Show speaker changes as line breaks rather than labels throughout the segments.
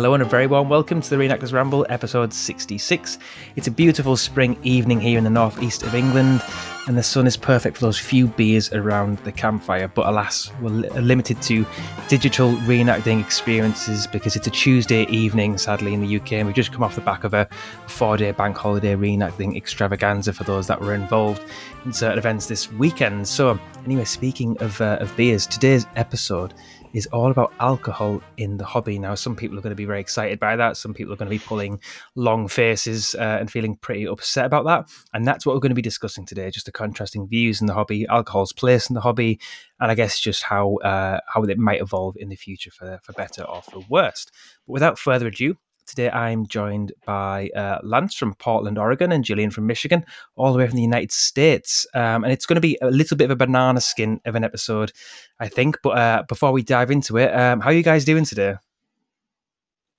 Hello and a very warm welcome to the Reenactors Ramble, episode 66. It's a beautiful spring evening here in the northeast of England, and the sun is perfect for those few beers around the campfire. But alas, we're limited to digital reenacting experiences because it's a Tuesday evening, sadly, in the UK, and we've just come off the back of a four day bank holiday reenacting extravaganza for those that were involved in certain events this weekend. So, anyway, speaking of, uh, of beers, today's episode is all about alcohol in the hobby. Now, some people are going to be very excited by that. Some people are going to be pulling long faces uh, and feeling pretty upset about that. And that's what we're going to be discussing today just the contrasting views in the hobby, alcohol's place in the hobby, and I guess just how uh, how it might evolve in the future for, for better or for worse. But without further ado, Today I'm joined by uh, Lance from Portland, Oregon, and Jillian from Michigan, all the way from the United States. Um, and it's going to be a little bit of a banana skin of an episode, I think. But uh, before we dive into it, um, how are you guys doing today?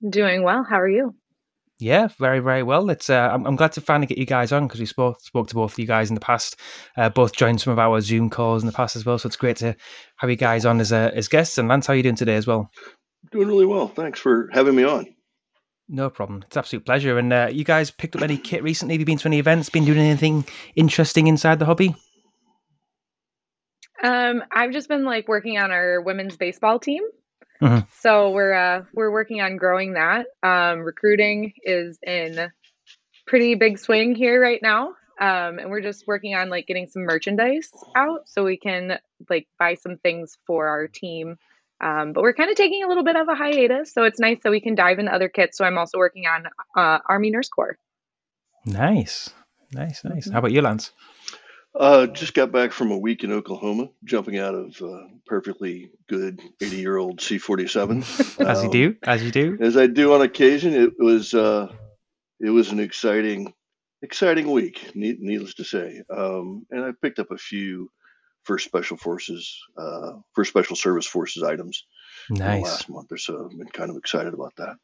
Doing well. How are you?
Yeah, very, very well. It's uh, I'm, I'm, glad to finally get you guys on because we spoke spoke to both of you guys in the past. Uh, both joined some of our Zoom calls in the past as well. So it's great to have you guys on as uh, as guests. And Lance, how are you doing today as well?
Doing really well. Thanks for having me on.
No problem. It's absolute pleasure. And uh, you guys picked up any kit recently? Have you been to any events? Been doing anything interesting inside the hobby?
Um, I've just been like working on our women's baseball team. Mm-hmm. So we're uh, we're working on growing that. Um, recruiting is in pretty big swing here right now. Um, and we're just working on like getting some merchandise out so we can like buy some things for our team um, but we're kind of taking a little bit of a hiatus, so it's nice that we can dive into other kits. So I'm also working on uh, Army Nurse Corps.
Nice, nice, nice. Mm-hmm. How about you, Lance?
Uh, just got back from a week in Oklahoma, jumping out of uh, perfectly good 80 year old C 47.
As um, you do, as you do.
As I do on occasion. It was, uh, it was an exciting, exciting week, needless to say. Um, and I picked up a few for special forces, uh, for special service forces items. Nice. last month or so, I've been kind of excited about that.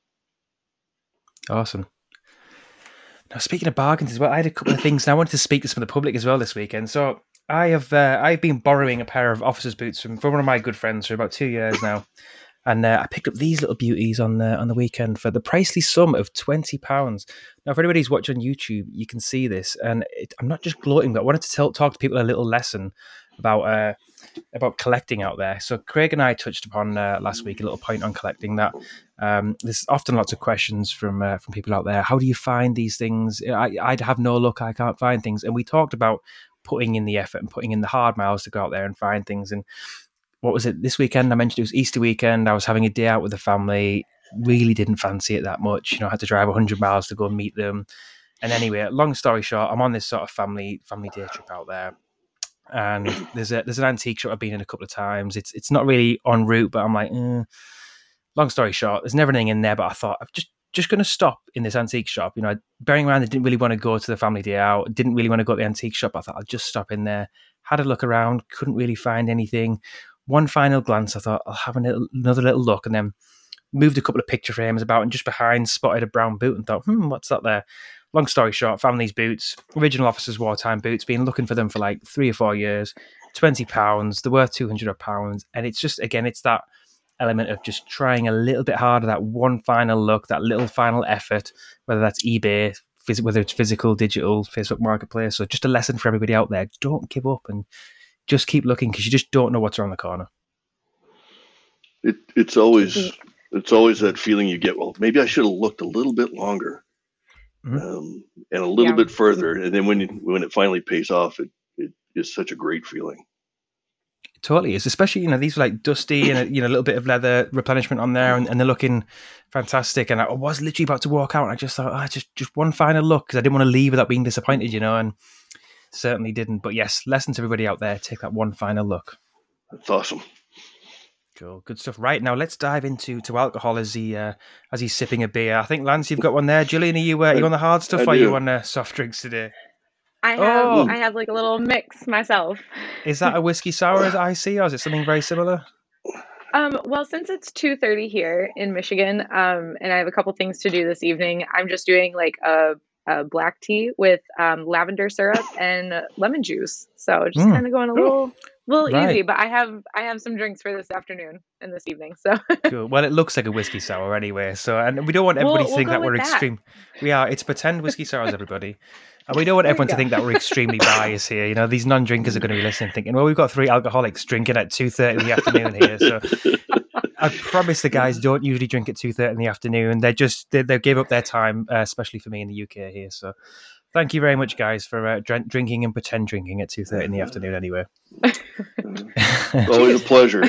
Awesome. Now, speaking of bargains as well, I had a couple of things. And I wanted to speak to some of the public as well this weekend. So I have uh, I've been borrowing a pair of officers' boots from, from one of my good friends for about two years now, and uh, I picked up these little beauties on the on the weekend for the pricely sum of twenty pounds. Now, if anybody's watching on YouTube, you can see this, and it, I'm not just gloating, but I wanted to tell, talk to people a little lesson about uh, about collecting out there. So Craig and I touched upon uh, last week a little point on collecting that. Um, there's often lots of questions from uh, from people out there. How do you find these things? I, I'd have no luck. I can't find things. And we talked about putting in the effort and putting in the hard miles to go out there and find things. And what was it this weekend? I mentioned it was Easter weekend. I was having a day out with the family. Really didn't fancy it that much. You know, I had to drive 100 miles to go and meet them. And anyway, long story short, I'm on this sort of family family day trip out there and there's a there's an antique shop I've been in a couple of times. It's it's not really en route, but I'm like, eh. long story short, there's never anything in there. But I thought I'm just just going to stop in this antique shop. You know, bearing in mind I didn't really want to go to the family day out, didn't really want to go to the antique shop. I thought I'll just stop in there. Had a look around, couldn't really find anything. One final glance, I thought I'll have another little look, and then moved a couple of picture frames about, and just behind spotted a brown boot, and thought, hmm, what's that there? Long story short, found these boots, original officers' wartime boots, been looking for them for like three or four years, twenty pounds, they're worth two hundred pounds, and it's just again, it's that element of just trying a little bit harder, that one final look, that little final effort, whether that's eBay, whether it's physical, digital, Facebook Marketplace, so just a lesson for everybody out there: don't give up and just keep looking because you just don't know what's around the corner.
It, it's always it's always that feeling you get. Well, maybe I should have looked a little bit longer mm-hmm. um, and a little yeah. bit further. And then when it, when it finally pays off, it, it is such a great feeling.
Totally is, especially you know these are like dusty and you know a little bit of leather replenishment on there, and, and, they're looking fantastic. And I was literally about to walk out, and I just thought, oh, just just one final look because I didn't want to leave without being disappointed, you know, and certainly didn't. But yes, lesson to everybody out there: take that one final look.
That's awesome.
Cool, good stuff. Right now, let's dive into to alcohol as he uh, as he's sipping a beer. I think Lance, you've got one there. Jillian, are you uh, you on the hard stuff? or are you on uh, soft drinks today?
I have oh. I have like a little mix myself.
Is that a whiskey sour as I see, or is it something very similar?
Um, well, since it's two thirty here in Michigan, um, and I have a couple things to do this evening, I'm just doing like a, a black tea with um, lavender syrup and lemon juice. So just mm. kind of going a little little right. easy, but I have I have some drinks for this afternoon and this evening. So
cool. Well, it looks like a whiskey sour anyway. So, and we don't want everybody we'll, to think we'll that we're extreme. We are. It's pretend whiskey sours, everybody. And we don't want everyone to think that we're extremely biased here. You know, these non-drinkers are going to be listening, thinking, "Well, we've got three alcoholics drinking at two thirty in the afternoon here." So, I promise the guys don't usually drink at two thirty in the afternoon. They're just they, they give up their time, uh, especially for me in the UK here. So, thank you very much, guys, for uh, drinking and pretend drinking at two thirty in the afternoon. Anyway,
always a pleasure.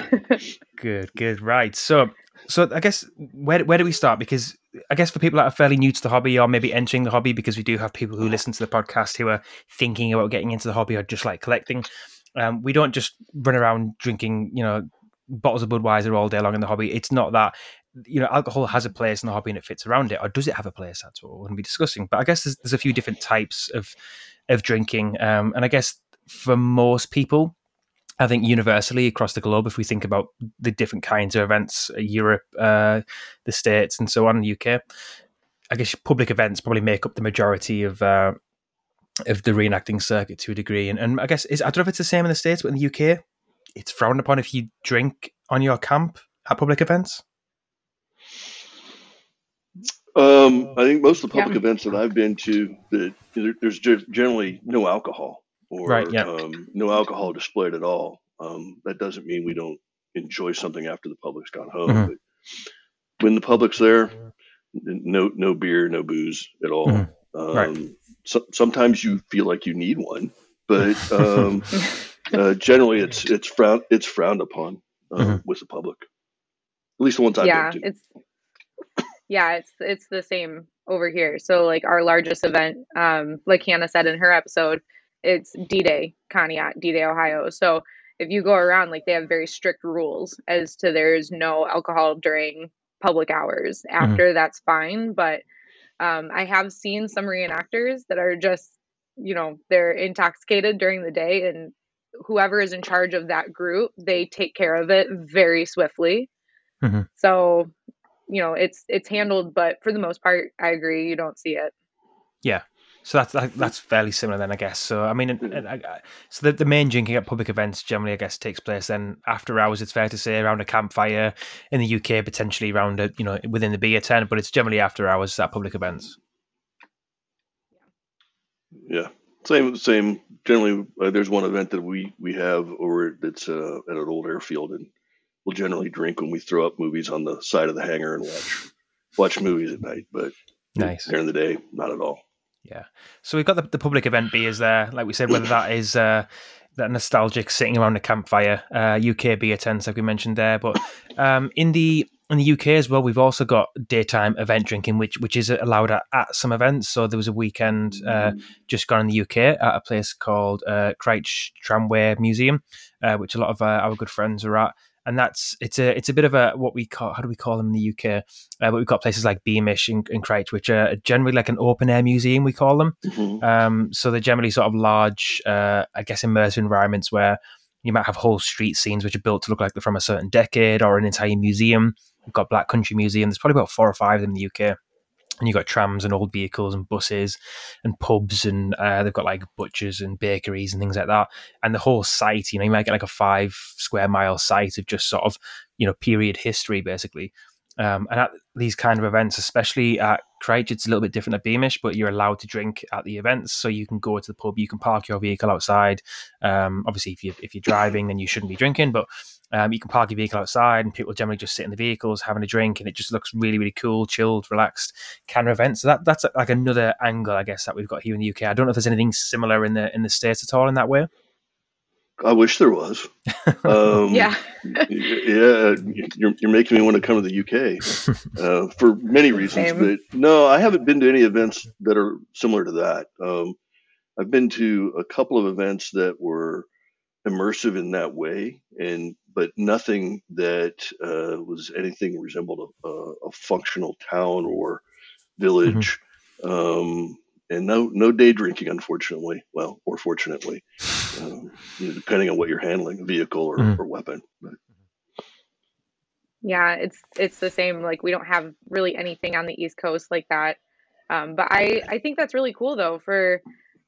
Good, good, right. So, so I guess where where do we start? Because I guess for people that are fairly new to the hobby or maybe entering the hobby, because we do have people who listen to the podcast who are thinking about getting into the hobby or just like collecting. Um, we don't just run around drinking, you know, bottles of Budweiser all day long in the hobby. It's not that you know, alcohol has a place in the hobby and it fits around it, or does it have a place? at all? we're going to be discussing. But I guess there's, there's a few different types of of drinking, um, and I guess for most people, I think universally across the globe, if we think about the different kinds of events, uh, Europe, uh, the States, and so on, the UK, I guess public events probably make up the majority of uh, of the reenacting circuit to a degree. And, and I guess is I don't know if it's the same in the States, but in the UK, it's frowned upon if you drink on your camp at public events.
Um, I think most of the public yeah. events that I've been to, that there's generally no alcohol or right, yeah. um, no alcohol displayed at all. Um, that doesn't mean we don't enjoy something after the public's gone home. Mm-hmm. But when the public's there, no no beer, no booze at all. Mm-hmm. right. Um, so, sometimes you feel like you need one, but um, uh, generally it's it's frowned it's frowned upon uh, mm-hmm. with the public. At least the ones I've
yeah,
been to.
it's yeah, it's it's the same over here. So like our largest event, um, like Hannah said in her episode, it's D Day, Conneaut, D Day, Ohio. So if you go around, like they have very strict rules as to there's no alcohol during public hours. Mm-hmm. After mm-hmm. that's fine, but um, I have seen some reenactors that are just, you know, they're intoxicated during the day, and whoever is in charge of that group, they take care of it very swiftly. Mm-hmm. So, you know, it's it's handled, but for the most part, I agree. You don't see it.
Yeah, so that's that's fairly similar then, I guess. So I mean, so the, the main drinking at public events generally, I guess, takes place then after hours. It's fair to say around a campfire in the UK, potentially around a you know within the beer tent, but it's generally after hours at public events.
Yeah, same same. Generally, uh, there's one event that we we have over that's uh, at an old airfield, and we'll generally drink when we throw up movies on the side of the hangar and watch watch movies at night. But
nice
during the day, not at all.
Yeah. So we've got the, the public event beers there, like we said, whether that is uh, that nostalgic sitting around a campfire, uh, UK beer tents, like we mentioned there. But um, in the in the UK as well, we've also got daytime event drinking, which which is allowed at, at some events. So there was a weekend uh, just gone in the UK at a place called uh, Tramway Museum, uh, which a lot of uh, our good friends are at and that's it's a it's a bit of a what we call how do we call them in the UK? Uh, but we've got places like Beamish and, and Crich, which are generally like an open air museum. We call them. Mm-hmm. Um, so they're generally sort of large, uh, I guess, immersive environments where you might have whole street scenes which are built to look like they're from a certain decade or an entire museum. We've got Black Country Museum. There's probably about four or five of them in the UK and you've got trams and old vehicles and buses and pubs and uh, they've got like butchers and bakeries and things like that. And the whole site you know you might get like a five square mile site of just sort of you know period history basically. Um, and at these kind of events especially at Christchurch it's a little bit different at Beamish but you're allowed to drink at the events. So you can go to the pub you can park your vehicle outside. Um, obviously if you if you're driving then you shouldn't be drinking but um, you can park your vehicle outside, and people generally just sit in the vehicles having a drink, and it just looks really, really cool, chilled, relaxed kind of event. So that that's like another angle, I guess, that we've got here in the UK. I don't know if there's anything similar in the in the states at all in that way.
I wish there was. Um,
yeah,
yeah. You're, you're making me want to come to the UK uh, for many reasons, Same. but no, I haven't been to any events that are similar to that. Um, I've been to a couple of events that were immersive in that way, and but nothing that uh, was anything resembled a, a, functional town or village. Mm-hmm. Um, and no no day drinking, unfortunately. Well, or fortunately, um, you know, depending on what you're handling, a vehicle or, mm-hmm. or weapon. But.
Yeah, it's it's the same. Like we don't have really anything on the East Coast like that. Um, but I I think that's really cool though for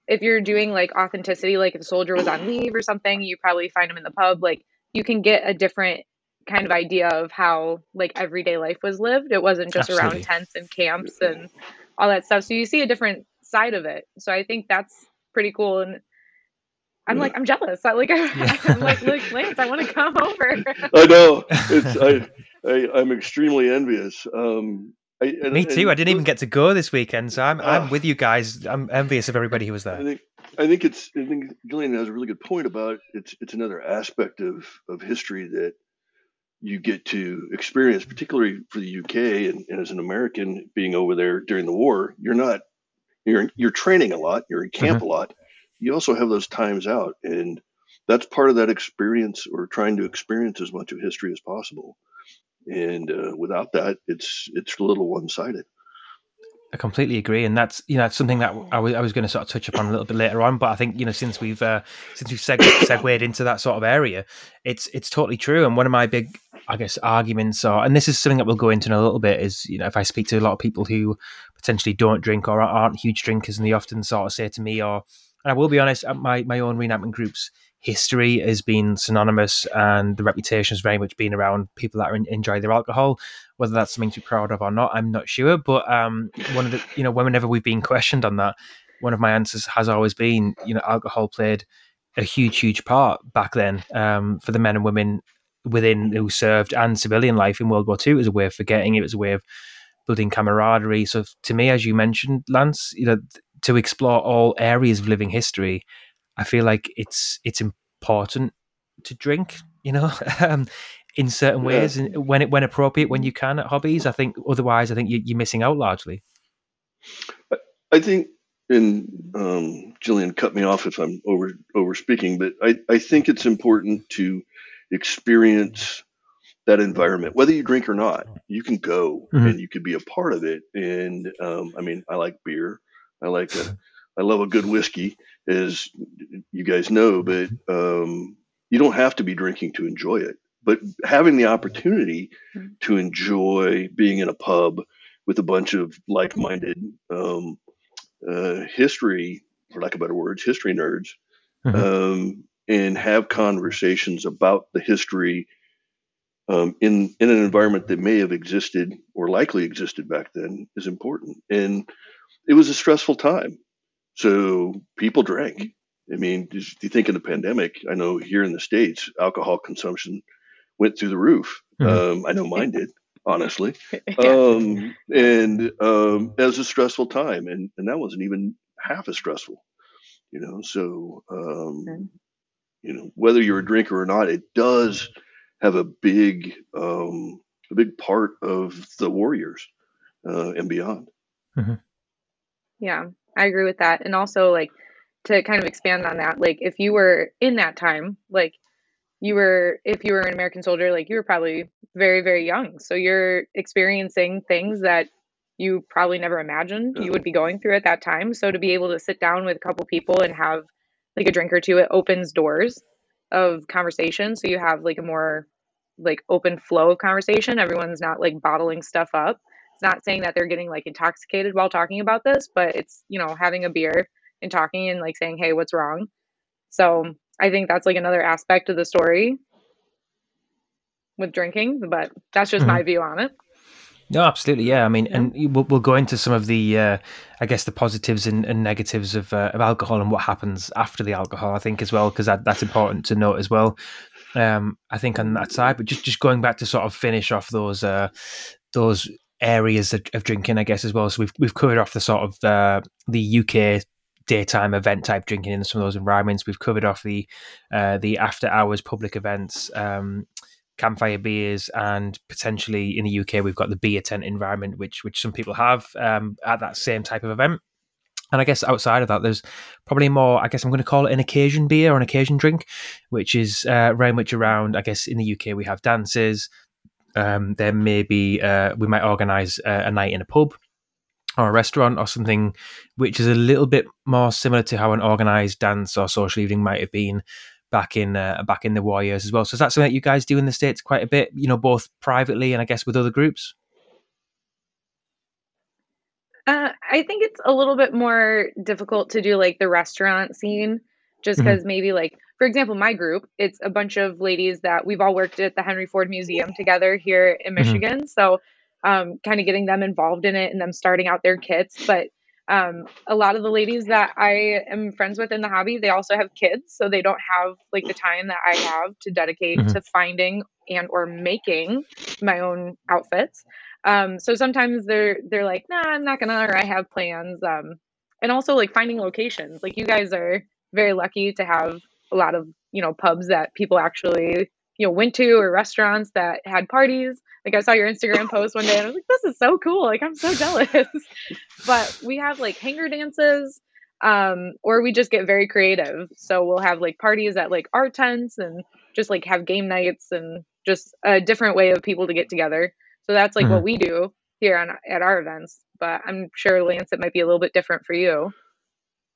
if you're doing like authenticity, like if a soldier was on leave or something, you probably find him in the pub. Like you can get a different kind of idea of how like everyday life was lived. It wasn't just Absolutely. around tents and camps and all that stuff. So you see a different side of it. So I think that's pretty cool. And I'm like, I'm jealous. I like, yeah. I'm like, like, Lance, I want to come over.
I know. It's I, I am extremely envious. Um,
I, and, Me too. And, I didn't even get to go this weekend, so I'm uh, I'm with you guys. I'm envious of everybody who was there.
I think I think it's I think Jillian has a really good point about it. it's it's another aspect of of history that you get to experience, particularly for the UK and, and, as an American being over there during the war, you're not you're you're training a lot, you're in camp mm-hmm. a lot. You also have those times out, and that's part of that experience or trying to experience as much of history as possible. And uh, without that, it's it's a little one sided.
I completely agree, and that's you know that's something that I was, I was going to sort of touch upon a little bit later on. But I think you know since we've uh, since we've seg- segued into that sort of area, it's it's totally true. And one of my big, I guess, arguments are, and this is something that we'll go into in a little bit, is you know if I speak to a lot of people who potentially don't drink or aren't huge drinkers, and they often sort of say to me, or and I will be honest, my my own reenactment groups history has been synonymous and the reputation has very much been around people that in, enjoy their alcohol. Whether that's something to be proud of or not, I'm not sure. But um, one of the, you know, whenever we've been questioned on that, one of my answers has always been, you know, alcohol played a huge, huge part back then um, for the men and women within who served and civilian life in World War II. It was a way of forgetting. It was a way of building camaraderie. So to me, as you mentioned, Lance, you know, to explore all areas of living history I feel like it's it's important to drink, you know, um, in certain ways, yeah. and when it when appropriate, when you can at hobbies. I think otherwise, I think you, are missing out largely.
I think, and um, Jillian cut me off if I'm over over speaking, but I I think it's important to experience that environment, whether you drink or not. You can go mm-hmm. and you could be a part of it. And um, I mean, I like beer. I like a, I love a good whiskey, as you guys know, but um, you don't have to be drinking to enjoy it. But having the opportunity hmm. to enjoy being in a pub with a bunch of like-minded um, uh, history, for lack of better words, history nerds, mm-hmm. um, and have conversations about the history um, in in an environment that may have existed or likely existed back then is important. And it was a stressful time. So people drank. I mean, just you think in the pandemic, I know here in the States, alcohol consumption went through the roof. Mm-hmm. Um, I know mine did, honestly. Um, and um, it was a stressful time, and, and that wasn't even half as stressful, you know. So, mm-hmm. you know, whether you're a drinker or not, it does have a big, um, a big part of the warriors uh, and beyond.
Mm-hmm. Yeah. I agree with that. And also like to kind of expand on that, like if you were in that time, like you were if you were an American soldier, like you were probably very, very young. So you're experiencing things that you probably never imagined you would be going through at that time. So to be able to sit down with a couple people and have like a drink or two, it opens doors of conversation. So you have like a more like open flow of conversation. Everyone's not like bottling stuff up not saying that they're getting like intoxicated while talking about this, but it's, you know, having a beer and talking and like saying, hey, what's wrong? So I think that's like another aspect of the story with drinking, but that's just mm-hmm. my view on it.
No, absolutely, yeah. I mean, yeah. and we'll, we'll, go into some of the, uh, I guess, the positives and, and negatives of, uh, of alcohol and what happens after the alcohol. I think as well because that, that's important to note as well. Um, I think on that side, but just just going back to sort of finish off those uh, those areas of, of, drinking, I guess, as well. So we've we've covered off the sort of the the UK daytime event type drinking in some of those environments. We've covered off the uh, the after hours public events, um, campfire beers, and potentially in the UK we've got the beer tent environment, which which some people have um, at that same type of event. And I guess outside of that, there's probably more. I guess I'm going to call it an occasion beer or an occasion drink, which is uh, very much around. I guess in the UK we have dances, um, then maybe uh, we might organise a, a night in a pub or a restaurant or something which is a little bit more similar to how an organised dance or social evening might have been back in uh, back in the war years as well. So is that something that you guys do in the states quite a bit? You know, both privately and I guess with other groups.
Uh, I think it's a little bit more difficult to do like the restaurant scene, just because mm-hmm. maybe like for example, my group, it's a bunch of ladies that we've all worked at the Henry Ford Museum together here in mm-hmm. Michigan. Mm-hmm. So, um, kind of getting them involved in it and them starting out their kits. But um, a lot of the ladies that I am friends with in the hobby, they also have kids, so they don't have like the time that I have to dedicate mm-hmm. to finding and or making my own outfits. Um, so sometimes they're they're like, nah, I'm not gonna, or I have plans. Um, and also like finding locations. Like you guys are very lucky to have a lot of you know pubs that people actually you know went to or restaurants that had parties. Like I saw your Instagram post one day and I was like, this is so cool. Like I'm so jealous. but we have like hangar dances. Um, or we just get very creative. So we'll have like parties at like art tents and just like have game nights and just a different way of people to get together. So that's like mm-hmm. what we do here on at our events. But I'm sure Lance, it might be a little bit different for you.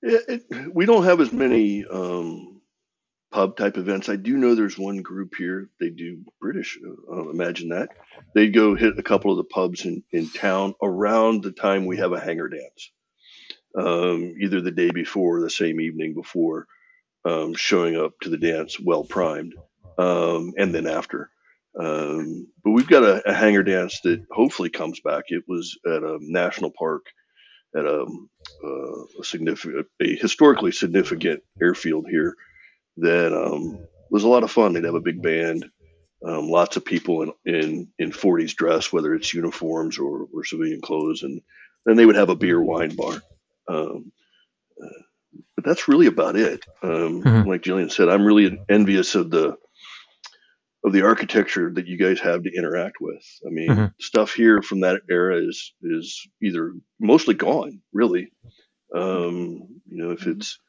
It, we don't have as many um, pub type events. I do know there's one group here. They do British. Uh, imagine that. They go hit a couple of the pubs in, in town around the time we have a hangar dance, um, either the day before or the same evening before, um, showing up to the dance well primed, um, and then after. Um, but we've got a, a, hangar dance that hopefully comes back. It was at a national park at a, uh, a significant, a historically significant airfield here that um, was a lot of fun. They'd have a big band, um, lots of people in, in, in 40s dress, whether it's uniforms or, or civilian clothes. And then they would have a beer wine bar. Um, uh, but that's really about it. Um, mm-hmm. Like Jillian said, I'm really envious of the of the architecture that you guys have to interact with. I mean, mm-hmm. stuff here from that era is is either mostly gone, really. Um, you know, if it's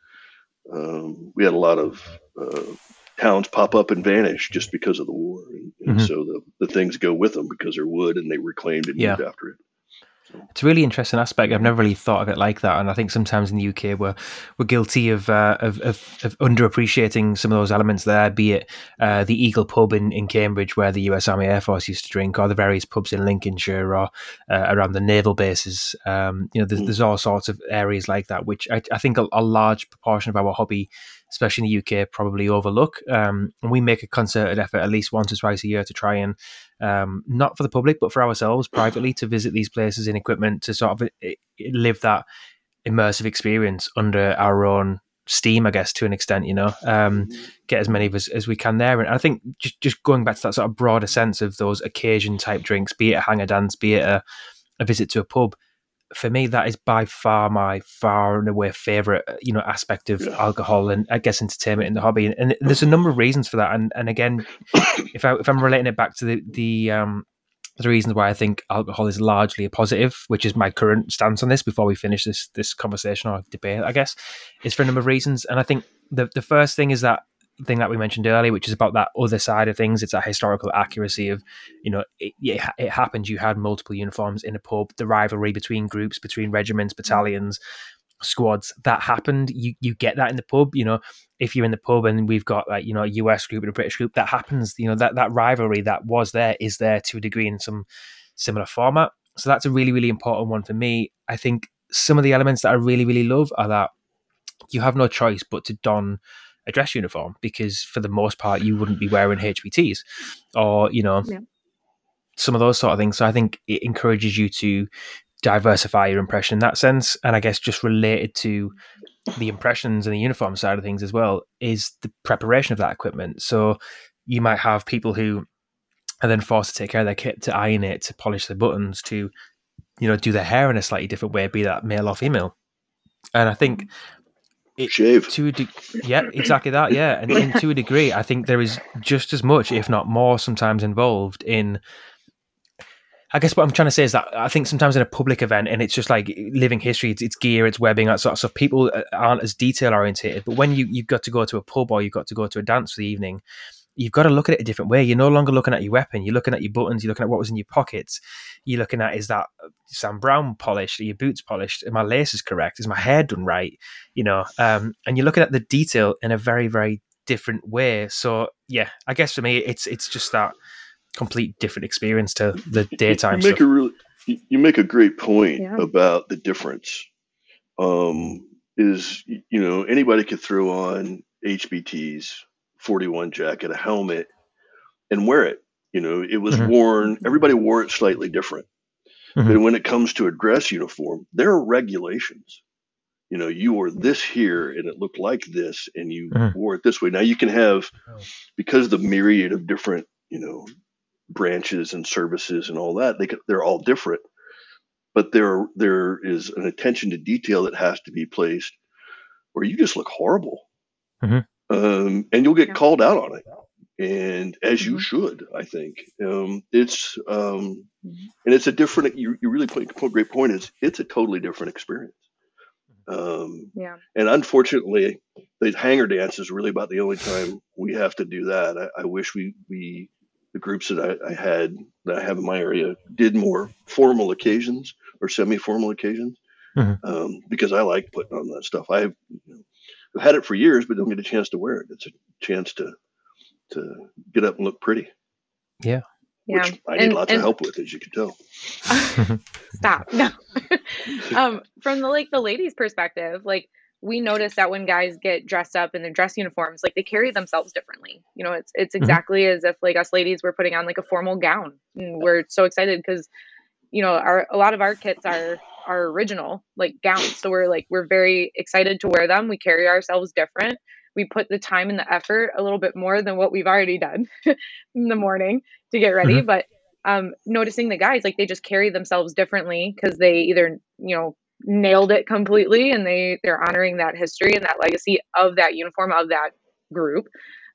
um, we had a lot of uh, towns pop up and vanish just because of the war, and, and mm-hmm. so the the things go with them because they're wood and they reclaimed and yeah. after it.
It's a really interesting aspect. I've never really thought of it like that, and I think sometimes in the UK we're we're guilty of uh, of, of, of underappreciating some of those elements there. Be it uh, the Eagle Pub in, in Cambridge, where the U.S. Army Air Force used to drink, or the various pubs in Lincolnshire, or uh, around the naval bases. Um, you know, there's, mm. there's all sorts of areas like that, which I, I think a, a large proportion of our hobby especially in the UK, probably overlook. Um, and we make a concerted effort at least once or twice a year to try and um, not for the public, but for ourselves privately to visit these places in equipment to sort of eh, eh, live that immersive experience under our own steam, I guess, to an extent, you know, um, mm-hmm. get as many of us as we can there. And I think just, just going back to that sort of broader sense of those occasion type drinks, be it a hangar dance, be it a, a visit to a pub, for me, that is by far my far and away favorite, uh, you know, aspect of yeah. alcohol and I guess entertainment in the hobby. And, and, there's a number of reasons for that. And and again, if I if I'm relating it back to the the um the reasons why I think alcohol is largely a positive, which is my current stance on this before we finish this this conversation or debate, I guess, is for a number of reasons. And I think the the first thing is that thing that we mentioned earlier, which is about that other side of things. It's a historical accuracy of, you know, it, it, it, happened. You had multiple uniforms in a pub, the rivalry between groups, between regiments, mm. battalions, squads. That happened. You you get that in the pub. You know, if you're in the pub and we've got like you know a US group and a British group, that happens. You know that that rivalry that was there is there to a degree in some similar format. So that's a really really important one for me. I think some of the elements that I really really love are that you have no choice but to don a dress uniform because for the most part you wouldn't be wearing HBTs or you know yeah. some of those sort of things. So I think it encourages you to diversify your impression in that sense, and I guess just related to the impressions and the uniform side of things as well is the preparation of that equipment. So you might have people who are then forced to take care of their kit, to iron it, to polish the buttons, to you know do their hair in a slightly different way, be that male or female. And I think mm-hmm.
It, shave.
to a de- yeah exactly that yeah. And, and, to a degree i think there is just as much if not more sometimes involved in i guess what i'm trying to say is that i think sometimes in a public event and it's just like living history it's, it's gear it's webbing that sort of stuff people uh, aren't as detail orientated but when you you've got to go to a pub or you've got to go to a dance for the evening you've got to look at it a different way. You're no longer looking at your weapon. You're looking at your buttons. You're looking at what was in your pockets. You're looking at is that Sam Browne polished? Are your boots polished? Are my laces correct? Is my hair done right? You know, um, and you're looking at the detail in a very, very different way. So yeah, I guess for me, it's it's just that complete different experience to the daytime.
You make
stuff.
a really you make a great point yeah. about the difference. Um, is you know anybody could throw on HBT's 41 jacket, a helmet, and wear it. You know, it was mm-hmm. worn. Everybody wore it slightly different. Mm-hmm. But when it comes to a dress uniform, there are regulations. You know, you wore this here and it looked like this, and you mm-hmm. wore it this way. Now you can have, because the myriad of different, you know, branches and services and all that, they they're all different. But there there is an attention to detail that has to be placed, or you just look horrible, mm-hmm. Um, and you'll get yeah. called out on it and as you mm-hmm. should, I think. Um, it's um, mm-hmm. and it's a different. You, you really put a great point. Is it's a totally different experience. Um, yeah. And unfortunately, the hangar dance is really about the only time we have to do that. I, I wish we we the groups that I, I, had that I have in my area did more formal occasions or semi-formal occasions mm-hmm. um, because I like putting on that stuff. I've, you know, I've had it for years, but don't get a chance to wear it. It's a chance to to get up and look pretty.
Yeah.
Which yeah. I need and, lots and, of help with, as you can tell.
stop. No. um, from the like the ladies' perspective, like we notice that when guys get dressed up in their dress uniforms, like they carry themselves differently. You know, it's it's mm-hmm. exactly mm-hmm. as if like us ladies were putting on like a formal gown. And we're so excited because, you know, our a lot of our kits are are original like gowns. So we're like we're very excited to wear them. We carry ourselves different we put the time and the effort a little bit more than what we've already done in the morning to get ready. Mm-hmm. But um, noticing the guys, like they just carry themselves differently because they either, you know, nailed it completely and they they're honoring that history and that legacy of that uniform of that group.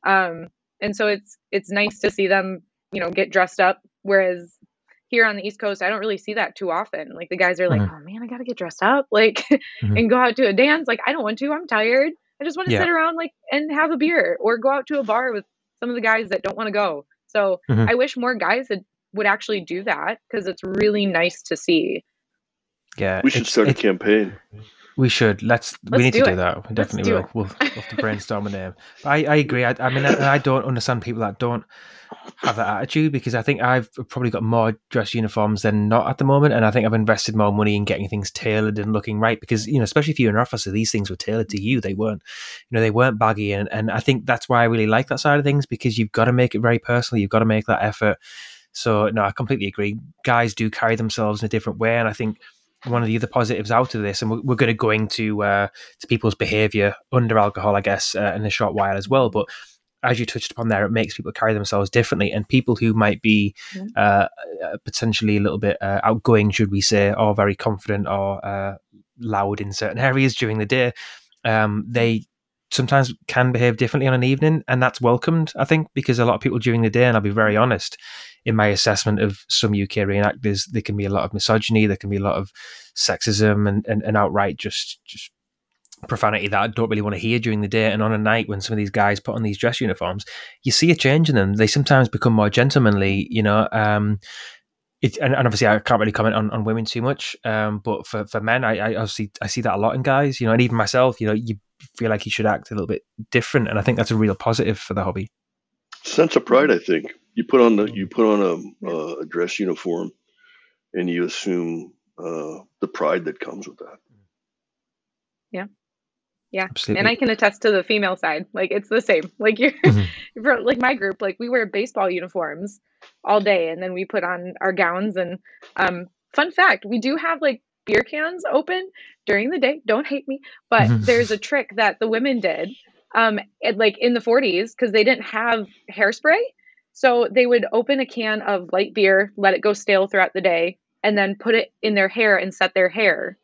Um, and so it's it's nice to see them, you know, get dressed up. Whereas here on the East Coast, I don't really see that too often. Like the guys are like, mm-hmm. "Oh man, I gotta get dressed up, like, mm-hmm. and go out to a dance." Like I don't want to. I'm tired. I just want to yeah. sit around like and have a beer or go out to a bar with some of the guys that don't want to go. So mm-hmm. I wish more guys would, would actually do that because it's really nice to see.
Yeah,
we should start a campaign.
We should. Let's. Let's we need do to do that. We definitely will. We'll, we'll, have to brainstorm a name. I, I agree. I, I mean, I, I, don't understand people that don't have that attitude because I think I've probably got more dress uniforms than not at the moment, and I think I've invested more money in getting things tailored and looking right because you know, especially if you're an officer, these things were tailored to you. They weren't, you know, they weren't baggy, and and I think that's why I really like that side of things because you've got to make it very personal. You've got to make that effort. So no, I completely agree. Guys do carry themselves in a different way, and I think one of the other positives out of this, and we're, we're going to go into uh, to people's behaviour under alcohol, I guess, uh, in a short while as well. But as you touched upon there, it makes people carry themselves differently, and people who might be uh, uh, potentially a little bit uh, outgoing, should we say, or very confident or uh, loud in certain areas during the day, um, they sometimes can behave differently on an evening, and that's welcomed, I think, because a lot of people during the day, and I'll be very honest, in my assessment of some UK reenactors, there can be a lot of misogyny, there can be a lot of sexism, and, and, and outright just just profanity that I don't really want to hear during the day. And on a night when some of these guys put on these dress uniforms, you see a change in them. They sometimes become more gentlemanly, you know. Um, it, and, and, obviously, I can't really comment on, on women too much. Um, but for, for men, I, I obviously I see that a lot in guys, you know, and even myself, you know, you feel like you should act a little bit different, and I think that's a real positive for the hobby.
Sense of pride, I think. You put on the you put on a, a dress uniform, and you assume uh, the pride that comes with that.
Yeah. Yeah. Absolutely. And I can attest to the female side. Like it's the same. Like you're mm-hmm. for, like my group, like we wear baseball uniforms all day and then we put on our gowns and um fun fact, we do have like beer cans open during the day. Don't hate me, but mm-hmm. there's a trick that the women did um at, like in the 40s because they didn't have hairspray. So they would open a can of light beer, let it go stale throughout the day, and then put it in their hair and set their hair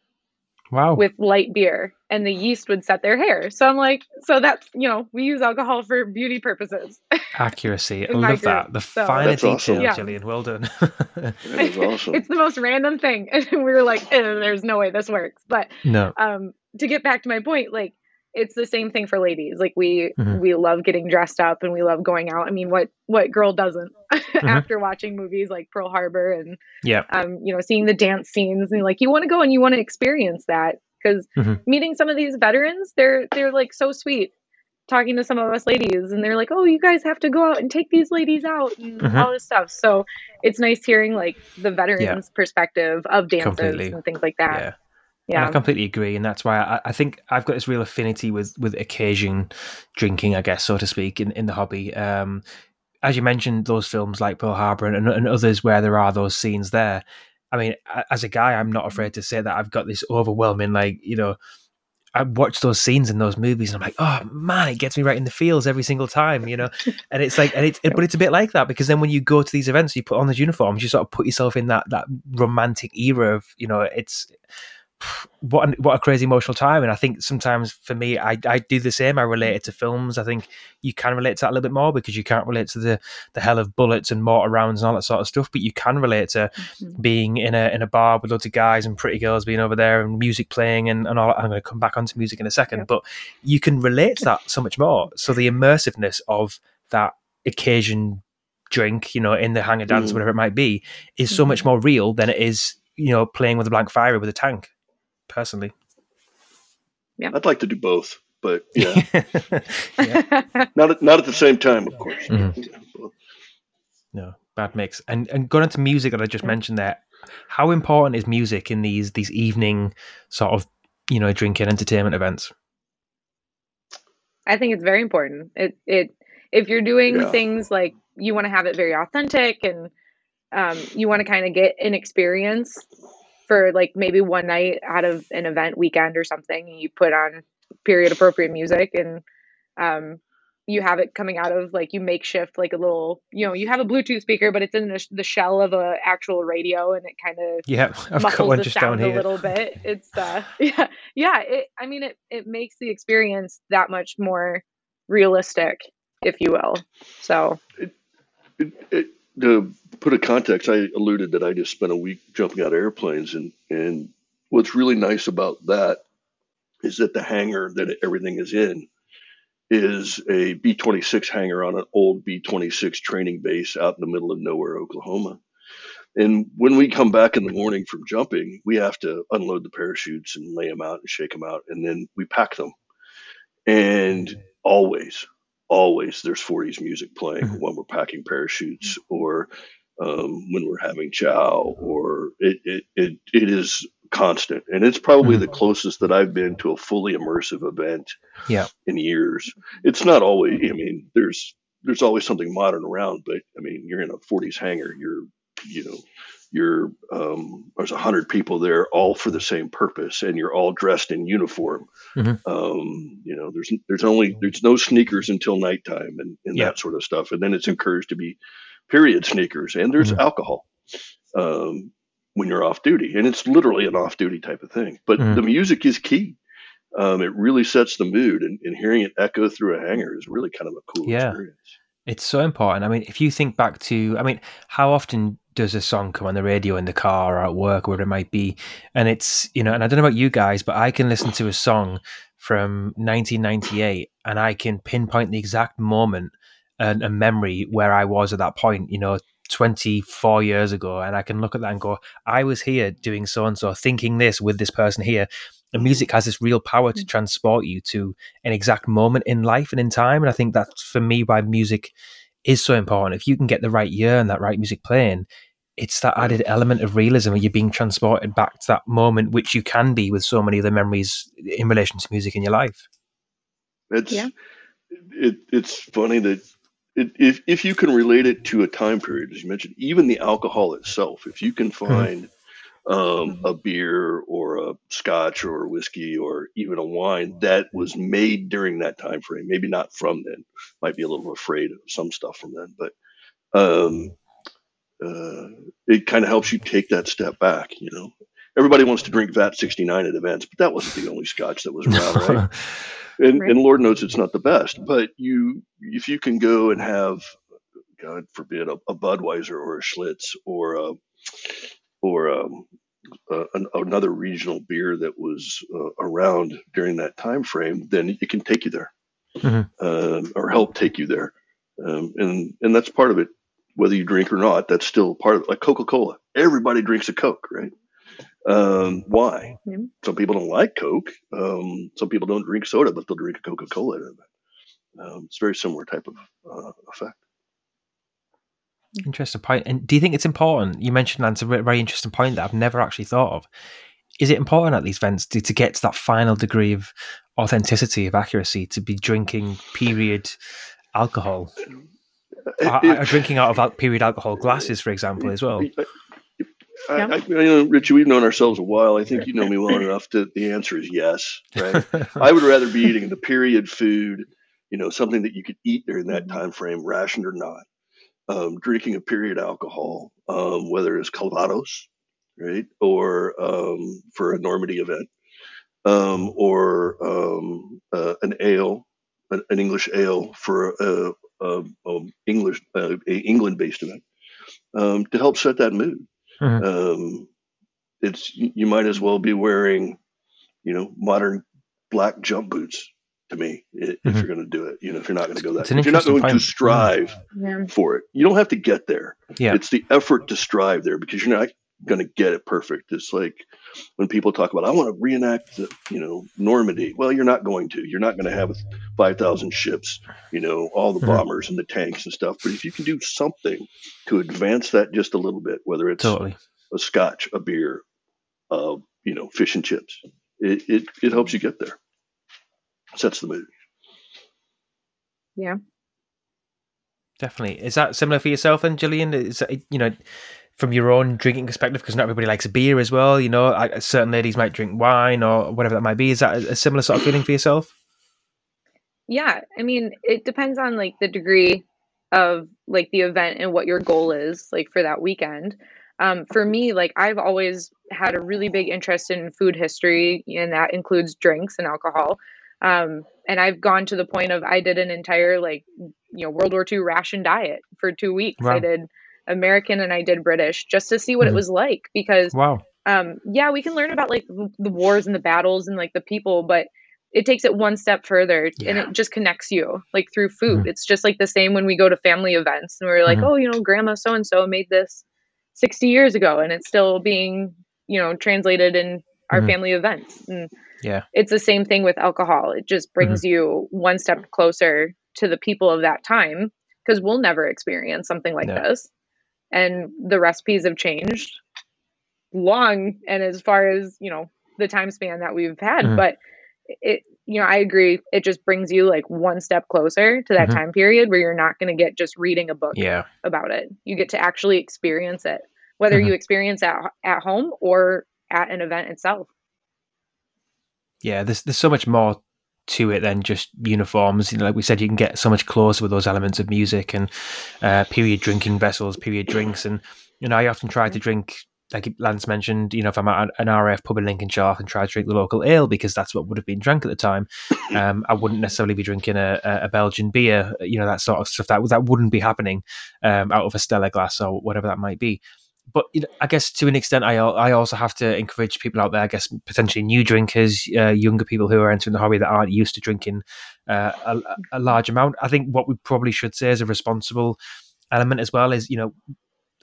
Wow.
With light beer and the yeast would set their hair. So I'm like, so that's, you know, we use alcohol for beauty purposes.
Accuracy. I love that. The so, finer detail, awesome. yeah. Jillian. Well done.
awesome.
It's the most random thing. And we were like, eh, there's no way this works. But
no.
um, to get back to my point, like, it's the same thing for ladies. Like we mm-hmm. we love getting dressed up and we love going out. I mean, what what girl doesn't mm-hmm. after watching movies like Pearl Harbor and
yeah,
um, you know, seeing the dance scenes and like you want to go and you want to experience that because mm-hmm. meeting some of these veterans, they're they're like so sweet. talking to some of us ladies and they're like, "Oh, you guys have to go out and take these ladies out and mm-hmm. all this stuff." So it's nice hearing like the veterans' yeah. perspective of dances Completely. and things like that.
Yeah. Yeah. And I completely agree, and that's why I, I, think I've got this real affinity with with occasion drinking, I guess, so to speak, in, in the hobby. Um, as you mentioned, those films like Pearl Harbor and, and others where there are those scenes there. I mean, as a guy, I'm not afraid to say that I've got this overwhelming, like you know, I watch those scenes in those movies and I'm like, oh man, it gets me right in the feels every single time, you know. And it's like, and it's, it, but it's a bit like that because then when you go to these events, you put on those uniforms, you sort of put yourself in that that romantic era of, you know, it's what a, what a crazy emotional time and i think sometimes for me I, I do the same i relate it to films i think you can relate to that a little bit more because you can't relate to the the hell of bullets and mortar rounds and all that sort of stuff but you can relate to mm-hmm. being in a in a bar with loads of guys and pretty girls being over there and music playing and, and all i'm going to come back onto music in a second yeah. but you can relate to that so much more so the immersiveness of that occasion drink you know in the hangar dance mm. whatever it might be is so much mm-hmm. more real than it is you know playing with a blank fire with a tank personally.
Yeah, I'd like to do both, but yeah, yeah. not at, not at the same time, of course. Mm-hmm.
No, bad mix. And and going into music that I just mentioned there, how important is music in these these evening sort of you know drinking entertainment events?
I think it's very important. It it if you're doing yeah. things like you want to have it very authentic and um, you want to kind of get an experience for like maybe one night out of an event weekend or something and you put on period appropriate music and um, you have it coming out of like you makeshift like a little you know you have a bluetooth speaker but it's in the, the shell of a actual radio and it kind of
yeah I've muffles the sound
a little bit. It's uh yeah yeah it, i mean it it makes the experience that much more realistic if you will. So
it, it, it to put a context, I alluded that I just spent a week jumping out of airplanes, and and what's really nice about that is that the hangar that everything is in is a B 26 hangar on an old B 26 training base out in the middle of nowhere, Oklahoma. And when we come back in the morning from jumping, we have to unload the parachutes and lay them out and shake them out, and then we pack them. And always, always there's 40s music playing mm-hmm. when we're packing parachutes or um, when we're having chow or it, it, it, it is constant and it's probably mm-hmm. the closest that i've been to a fully immersive event
yeah.
in years it's not always i mean there's there's always something modern around but i mean you're in a 40s hangar you're you know you're um, there's a hundred people there, all for the same purpose, and you're all dressed in uniform. Mm-hmm. Um, you know, there's there's only there's no sneakers until nighttime and, and yeah. that sort of stuff, and then it's encouraged to be period sneakers, and there's mm-hmm. alcohol um, when you're off duty, and it's literally an off duty type of thing. But mm-hmm. the music is key. Um, it really sets the mood, and, and, hearing it echo through a hangar is really kind of a cool yeah. experience.
It's so important. I mean, if you think back to, I mean, how often does a song come on the radio in the car or at work, or whatever it might be? And it's, you know, and I don't know about you guys, but I can listen to a song from 1998 and I can pinpoint the exact moment and a memory where I was at that point, you know, 24 years ago. And I can look at that and go, I was here doing so and so, thinking this with this person here. And music has this real power to mm. transport you to an exact moment in life and in time. And I think that's for me why music is so important. If you can get the right year and that right music playing, it's that added element of realism where you're being transported back to that moment, which you can be with so many of the memories in relation to music in your life.
It's yeah. it, it's funny that it, if if you can relate it to a time period, as you mentioned, even the alcohol itself, if you can mm-hmm. find mm-hmm. um, a beer or a scotch or a whiskey or even a wine that was made during that time frame, maybe not from then, might be a little afraid of some stuff from then, but um, uh, it kind of helps you take that step back. You know, everybody wants to drink VAT 69 at events, but that wasn't the only scotch that was around, right? And, right. and Lord knows it's not the best, but you, if you can go and have, God forbid, a, a Budweiser or a Schlitz or a, or um, uh, an, another regional beer that was uh, around during that time frame, then it can take you there, mm-hmm. um, or help take you there, um, and and that's part of it whether you drink or not, that's still part of it. Like Coca Cola, everybody drinks a Coke, right? Um, why? Some people don't like Coke. Um, some people don't drink soda, but they'll drink a Coca Cola. Um, it's a very similar type of uh, effect.
Interesting point. And do you think it's important? You mentioned that's a very interesting point that I've never actually thought of. Is it important at these events to, to get to that final degree of authenticity, of accuracy, to be drinking period alcohol? It, drinking out of period alcohol glasses, for example, as well.
I, I, you know, Richy, we've known ourselves a while. I think you know me well enough that the answer is yes. Right? I would rather be eating the period food, you know, something that you could eat during that time frame, rationed or not. Um, drinking a period alcohol, um, whether it's Calvados, right, or um, for a Normandy event, um, or um, uh, an ale, an, an, English ale for a, a, a English uh, England-based event, um, to help set that mood. Mm-hmm. Um, it's you might as well be wearing, you know, modern black jump boots to me if mm-hmm. you're going to do it. You know, if you're not going to go that, if you're not going point. to strive yeah. for it, you don't have to get there. Yeah. It's the effort to strive there because you're not going to get it perfect. It's like when people talk about, I want to reenact the, you know, Normandy. Well, you're not going to. You're not going to have 5,000 ships, you know, all the mm-hmm. bombers and the tanks and stuff. But if you can do something to advance that just a little bit, whether it's totally. a scotch, a beer, uh, you know, fish and chips, it, it, it helps you get there. Sets the mood.
Yeah.
Definitely. Is that similar for yourself and Jillian? Is that, you know, from your own drinking perspective, because not everybody likes beer as well. You know, I, certain ladies might drink wine or whatever that might be. Is that a, a similar sort of feeling for yourself?
Yeah, I mean, it depends on like the degree of like the event and what your goal is like for that weekend. Um, for me, like I've always had a really big interest in food history, and that includes drinks and alcohol. Um, and I've gone to the point of I did an entire like you know World War II ration diet for two weeks. Wow. I did American and I did British just to see what mm-hmm. it was like because
wow.
Um, yeah, we can learn about like the wars and the battles and like the people, but it takes it one step further yeah. and it just connects you like through food. Mm-hmm. It's just like the same when we go to family events and we're like, mm-hmm. oh, you know, grandma so and so made this 60 years ago and it's still being, you know, translated in our mm-hmm. family events. And
yeah.
It's the same thing with alcohol. It just brings mm-hmm. you one step closer to the people of that time because we'll never experience something like no. this and the recipes have changed long and as far as you know the time span that we've had mm-hmm. but it you know i agree it just brings you like one step closer to that mm-hmm. time period where you're not going to get just reading a book
yeah.
about it you get to actually experience it whether mm-hmm. you experience at at home or at an event itself
yeah there's there's so much more to it than just uniforms. You know, like we said, you can get so much closer with those elements of music and uh, period drinking vessels, period drinks. And, you know, I often try to drink, like Lance mentioned, you know, if I'm at an RAF pub in Lincolnshire, I can try to drink the local ale because that's what would have been drunk at the time. Um, I wouldn't necessarily be drinking a, a, Belgian beer, you know, that sort of stuff. That, that wouldn't be happening um, out of a Stella glass or whatever that might be but I guess to an extent, I I also have to encourage people out there. I guess potentially new drinkers, uh, younger people who are entering the hobby that aren't used to drinking uh, a, a, large amount. I think what we probably should say as a responsible element as well is, you know,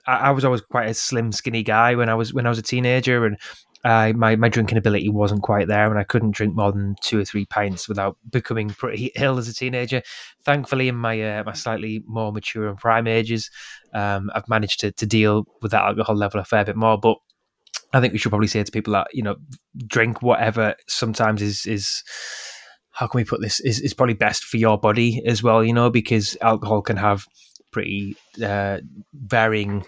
I was always quite a slim, skinny guy when I was when I was a teenager, and my my drinking ability wasn't quite there, and I couldn't drink more than two or three pints without becoming pretty ill as a teenager. Thankfully, in my uh, my slightly more mature and prime ages, um, I've managed to to deal with that alcohol level a fair bit more. But I think we should probably say to people that you know, drink whatever sometimes is is how can we put this is is probably best for your body as well. You know, because alcohol can have pretty uh, varying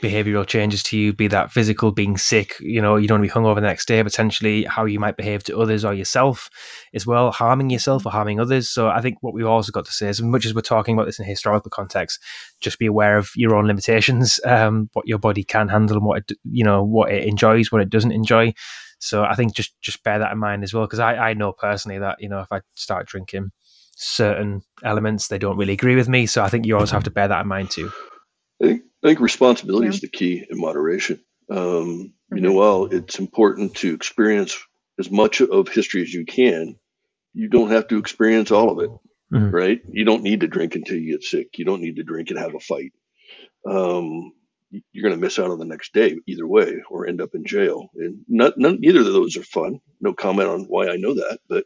behavioral changes to you, be that physical, being sick, you know, you don't want to be hungover the next day, potentially how you might behave to others or yourself as well, harming yourself or harming others. So I think what we've also got to say is, as much as we're talking about this in a historical context, just be aware of your own limitations, um, what your body can handle and what it, you know, what it enjoys, what it doesn't enjoy. So I think just, just bear that in mind as well, because I, I know personally that, you know, if I start drinking certain elements, they don't really agree with me. So I think you always have to bear that in mind too.
I think, responsibility yeah. is the key in moderation. Um, mm-hmm. You know, while it's important to experience as much of history as you can, you don't have to experience all of it, mm-hmm. right? You don't need to drink until you get sick. You don't need to drink and have a fight. Um, you're going to miss out on the next day either way, or end up in jail. And not, none, neither of those are fun. No comment on why I know that, but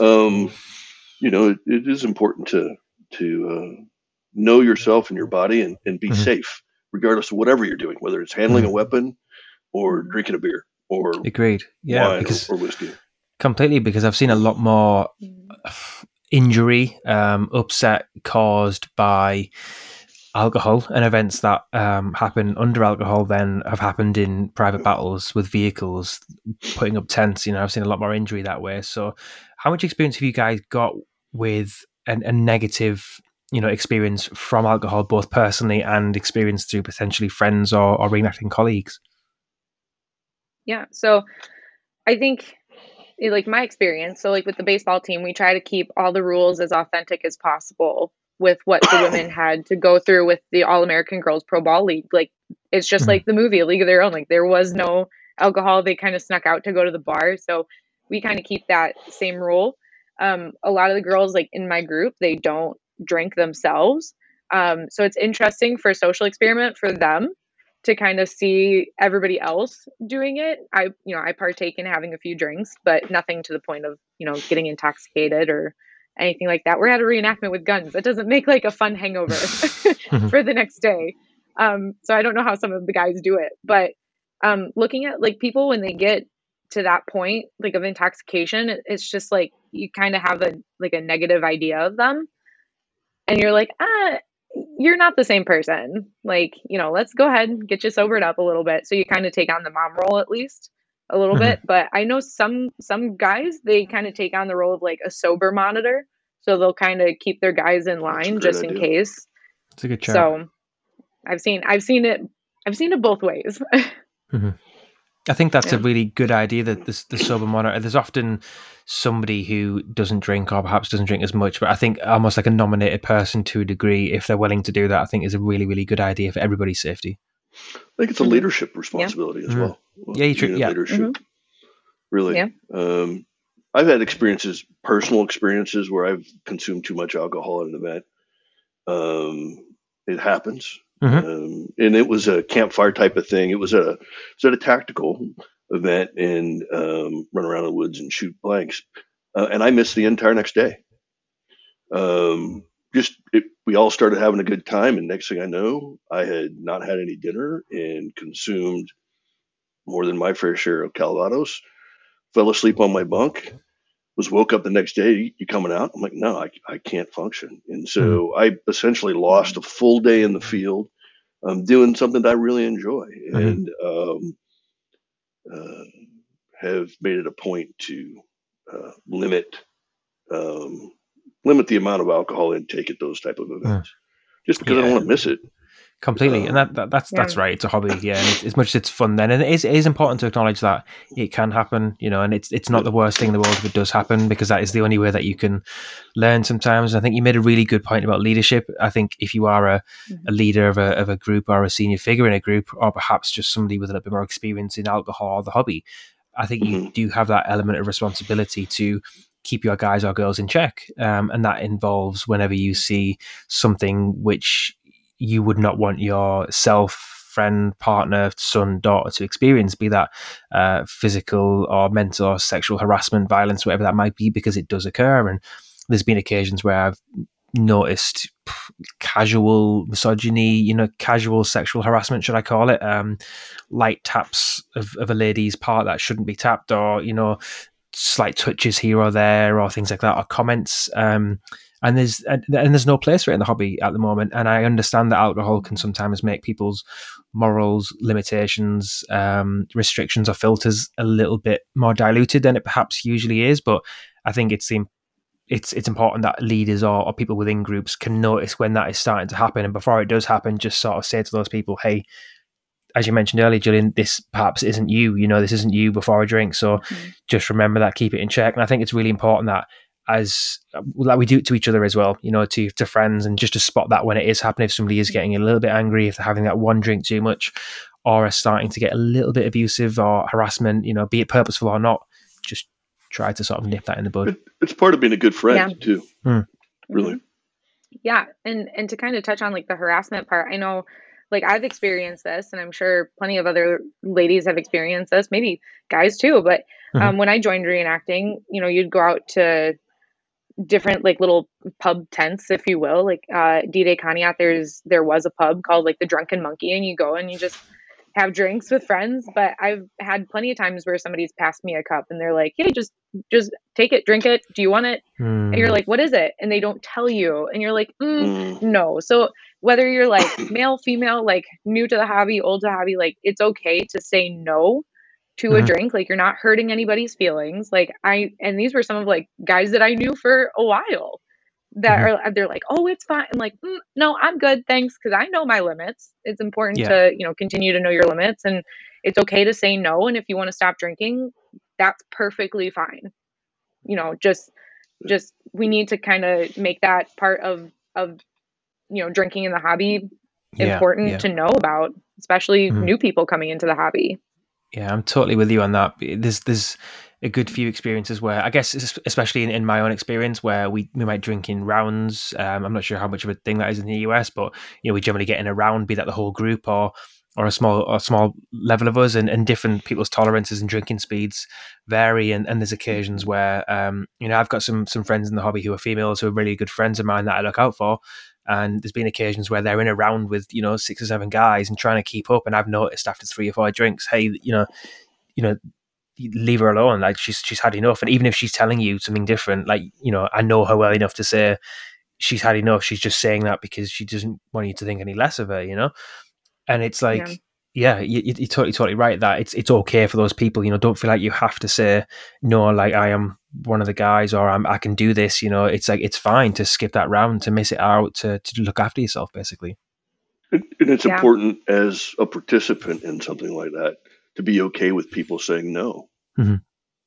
um, you know, it, it is important to to uh, know yourself and your body and, and be mm-hmm. safe, regardless of whatever you're doing, whether it's handling mm-hmm. a weapon or drinking a beer or
agreed, yeah,
because, or, or whiskey.
Completely, because I've seen a lot more injury, um, upset caused by alcohol and events that um, happen under alcohol then have happened in private battles with vehicles putting up tents you know i've seen a lot more injury that way so how much experience have you guys got with an, a negative you know experience from alcohol both personally and experience through potentially friends or, or reenacting colleagues.
Yeah so i think like my experience so like with the baseball team we try to keep all the rules as authentic as possible with what the women had to go through with the all american girls pro ball league. Like it's just mm-hmm. like the movie a league of their own. Like there was no alcohol. They kind of snuck out to go to the bar. So we kind of keep that same rule. Um, a lot of the girls like in my group they don't drink themselves um, so it's interesting for a social experiment for them to kind of see everybody else doing it. I, you know, I partake in having a few drinks, but nothing to the point of, you know, getting intoxicated or anything like that. We're at a reenactment with guns. That doesn't make like a fun hangover for the next day. Um, so I don't know how some of the guys do it, but um, looking at like people when they get to that point, like of intoxication, it's just like you kind of have a like a negative idea of them, and you're like, ah, you're not the same person. Like, you know, let's go ahead and get you sobered up a little bit. So you kind of take on the mom role at least a little mm-hmm. bit. But I know some some guys they kind of take on the role of like a sober monitor. So they'll kind of keep their guys in line just idea. in case.
It's a good job.
So I've seen I've seen it I've seen it both ways.
mm-hmm. I think that's yeah. a really good idea that the, the sober monitor. There's often somebody who doesn't drink or perhaps doesn't drink as much, but I think almost like a nominated person to a degree, if they're willing to do that, I think is a really, really good idea for everybody's safety.
I think it's a mm-hmm. leadership responsibility yeah. as well.
Mm-hmm. Yeah, you tr- yeah.
leadership. Mm-hmm. Really. Yeah. Um, I've had experiences, personal experiences, where I've consumed too much alcohol at an event. Um, it happens. Mm-hmm. Um, and it was a campfire type of thing. It was a, it was at a tactical event and um, run around in the woods and shoot blanks. Uh, and I missed the entire next day. Um, just it, we all started having a good time, and next thing I know, I had not had any dinner and consumed more than my fair share of Calvados. Fell asleep on my bunk. Was woke up the next day. You coming out? I'm like, no, I, I can't function. And so mm-hmm. I essentially lost a full day in the field, um, doing something that I really enjoy. Mm-hmm. And um, uh, have made it a point to uh, limit um, limit the amount of alcohol intake at those type of events, just because yeah. I don't want to miss it.
Completely, and that, that that's yeah. that's right. It's a hobby, yeah. And as much as it's fun, then and it is, it is important to acknowledge that it can happen, you know. And it's it's not the worst thing in the world if it does happen, because that is the only way that you can learn. Sometimes, I think you made a really good point about leadership. I think if you are a, mm-hmm. a leader of a of a group or a senior figure in a group, or perhaps just somebody with a little bit more experience in alcohol or the hobby, I think mm-hmm. you do have that element of responsibility to keep your guys or girls in check. Um, and that involves whenever you see something which you would not want yourself friend, partner, son, daughter to experience, be that uh, physical or mental or sexual harassment, violence, whatever that might be, because it does occur. And there's been occasions where I've noticed casual misogyny, you know, casual sexual harassment, should I call it? Um, light taps of, of a lady's part that shouldn't be tapped, or, you know, slight touches here or there, or things like that, or comments. Um, and there's and there's no place for it in the hobby at the moment. And I understand that alcohol can sometimes make people's morals, limitations, um, restrictions, or filters a little bit more diluted than it perhaps usually is. But I think it's it's it's important that leaders or, or people within groups can notice when that is starting to happen, and before it does happen, just sort of say to those people, "Hey." As you mentioned earlier, Julian, this perhaps isn't you. You know, this isn't you before a drink. So mm-hmm. just remember that, keep it in check. And I think it's really important that as like we do it to each other as well, you know, to to friends, and just to spot that when it is happening. If somebody is getting a little bit angry, if they're having that one drink too much, or are starting to get a little bit abusive or harassment, you know, be it purposeful or not, just try to sort of nip that in the bud.
it's part of being a good friend yeah. too.
Mm.
Really.
Yeah, and and to kind of touch on like the harassment part, I know like I've experienced this, and I'm sure plenty of other ladies have experienced this, maybe guys too. But mm-hmm. um, when I joined reenacting, you know, you'd go out to different like little pub tents, if you will. Like uh, D Day Conneaut, there's there was a pub called like the Drunken Monkey, and you go and you just have drinks with friends. But I've had plenty of times where somebody's passed me a cup and they're like, "Hey, just just take it, drink it. Do you want it?" Mm. And you're hmm. like, "What is it?" And they don't tell you, and you're like, mm, mm. "No." So whether you're like male, female, like new to the hobby, old to the hobby, like it's okay to say no to mm-hmm. a drink like you're not hurting anybody's feelings like i and these were some of like guys that i knew for a while that mm-hmm. are they're like oh it's fine i'm like mm, no i'm good thanks because i know my limits it's important yeah. to you know continue to know your limits and it's okay to say no and if you want to stop drinking that's perfectly fine you know just just we need to kind of make that part of of you know drinking in the hobby yeah, important yeah. to know about especially mm-hmm. new people coming into the hobby
yeah, I'm totally with you on that. There's there's a good few experiences where I guess especially in, in my own experience where we, we might drink in rounds. Um, I'm not sure how much of a thing that is in the US, but you know we generally get in a round, be that the whole group or or a small a small level of us, and, and different people's tolerances and drinking speeds vary. And, and there's occasions where um, you know I've got some some friends in the hobby who are females who are really good friends of mine that I look out for, and there's been occasions where they're in a round with you know six or seven guys and trying to keep up and i've noticed after three or four drinks hey you know you know leave her alone like she's she's had enough. And even if she's telling you something different like you know i know her well enough to say she's had enough she's just saying that because she doesn't want you to think any less of her you know? And it's like yeah yeah, you, are totally, totally right. That it's it's okay for those people. You know, don't feel like you have to say no. Like I am one of the guys, or I'm I can do this. You know, it's like it's fine to skip that round, to miss it out, to to look after yourself, basically.
And, and it's yeah. important as a participant in something like that to be okay with people saying no.
Mm-hmm.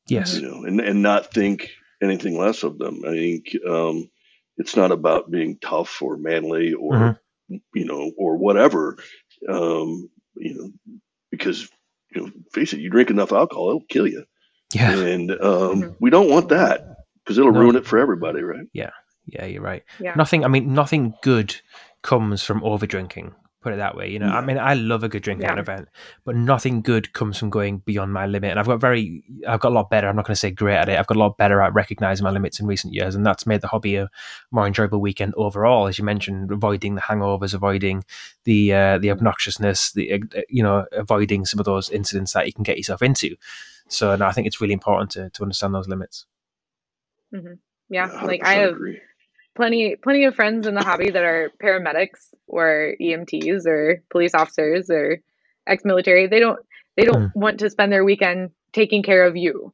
Yes,
you know, and and not think anything less of them. I think um, it's not about being tough or manly or mm-hmm. you know or whatever. Um, you know, because you know, face it, you drink enough alcohol, it'll kill you.
Yeah,
and um, mm-hmm. we don't want that because it'll no. ruin it for everybody, right?
Yeah, yeah, you're right. Yeah. Nothing. I mean, nothing good comes from over drinking put it that way. You know, I mean, I love a good drink yeah. at an event, but nothing good comes from going beyond my limit. And I've got very, I've got a lot better. I'm not going to say great at it. I've got a lot better at recognizing my limits in recent years, and that's made the hobby a more enjoyable weekend overall. As you mentioned, avoiding the hangovers, avoiding the uh, the obnoxiousness, the uh, you know, avoiding some of those incidents that you can get yourself into. So, and I think it's really important to to understand those limits.
Mm-hmm. Yeah, like I have. Agree plenty plenty of friends in the hobby that are paramedics or EMTs or police officers or ex-military. They don't they don't mm. want to spend their weekend taking care of you.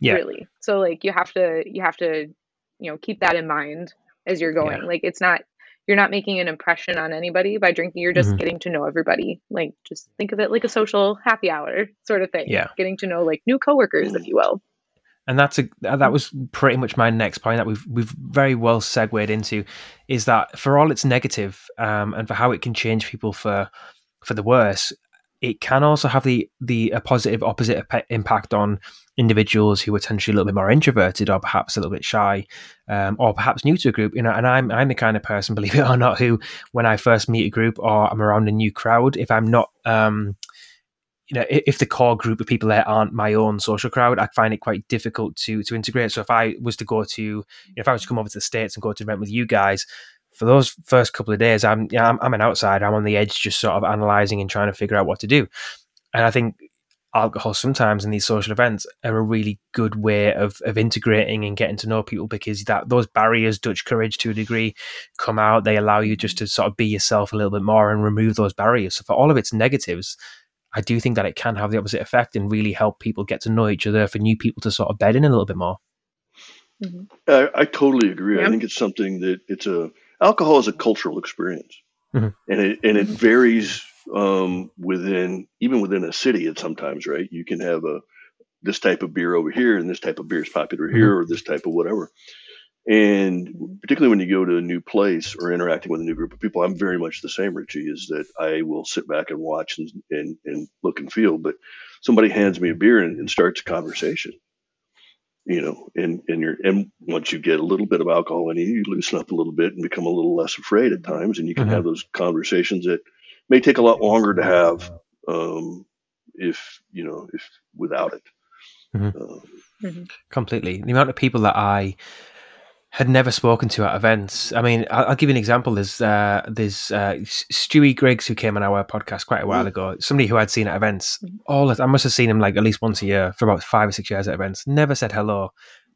Yeah. Really. So like you have to you have to you know keep that in mind as you're going. Yeah. Like it's not you're not making an impression on anybody by drinking. You're just mm-hmm. getting to know everybody. Like just think of it like a social happy hour sort of thing.
Yeah.
Getting to know like new coworkers, if you will
and that's a that was pretty much my next point that we've we've very well segued into is that for all its negative um, and for how it can change people for for the worse it can also have the the a positive opposite impact on individuals who are potentially a little bit more introverted or perhaps a little bit shy um, or perhaps new to a group. You know and I'm I'm the kind of person believe it or not who when I first meet a group or I'm around a new crowd if I'm not um, you know, if the core group of people there aren't my own social crowd, I find it quite difficult to to integrate. So if I was to go to, you know, if I was to come over to the states and go to an event with you guys, for those first couple of days, I'm yeah, I'm, I'm an outsider. I'm on the edge, just sort of analyzing and trying to figure out what to do. And I think alcohol sometimes in these social events are a really good way of of integrating and getting to know people because that those barriers, Dutch courage to a degree, come out. They allow you just to sort of be yourself a little bit more and remove those barriers. So for all of its negatives, I do think that it can have the opposite effect and really help people get to know each other for new people to sort of bed in a little bit more.
Mm-hmm. I, I, totally agree. Yeah. I think it's something that it's a alcohol is a cultural experience, mm-hmm. and it and it varies um, within even within a city. At sometimes, right? You can have a this type of beer over here, and this type of beer is popular mm-hmm. here, or this type of whatever. And particularly when you go to a new place or interacting with a new group of people, I'm very much the same, Richy, is that I will sit back and watch and, and, and look and feel. But somebody hands me a beer and, and starts a conversation, you know, and, and you're, and once you get a little bit of alcohol in you, you loosen up a little bit and become a little less afraid at times. And you can mm-hmm. have those conversations that may take a lot longer to have, um, if, you know, if without it.
Mm-hmm. Um, mm-hmm. Completely. The amount of people that I, had never spoken to at events. I mean, I'll, I'll give you an example. There's uh, there's uh, Stewie Griggs who came on our podcast quite a while mm. ago. Somebody who I'd seen at events. All I must have seen him like at least once a year for about five or six years at events. Never said hello.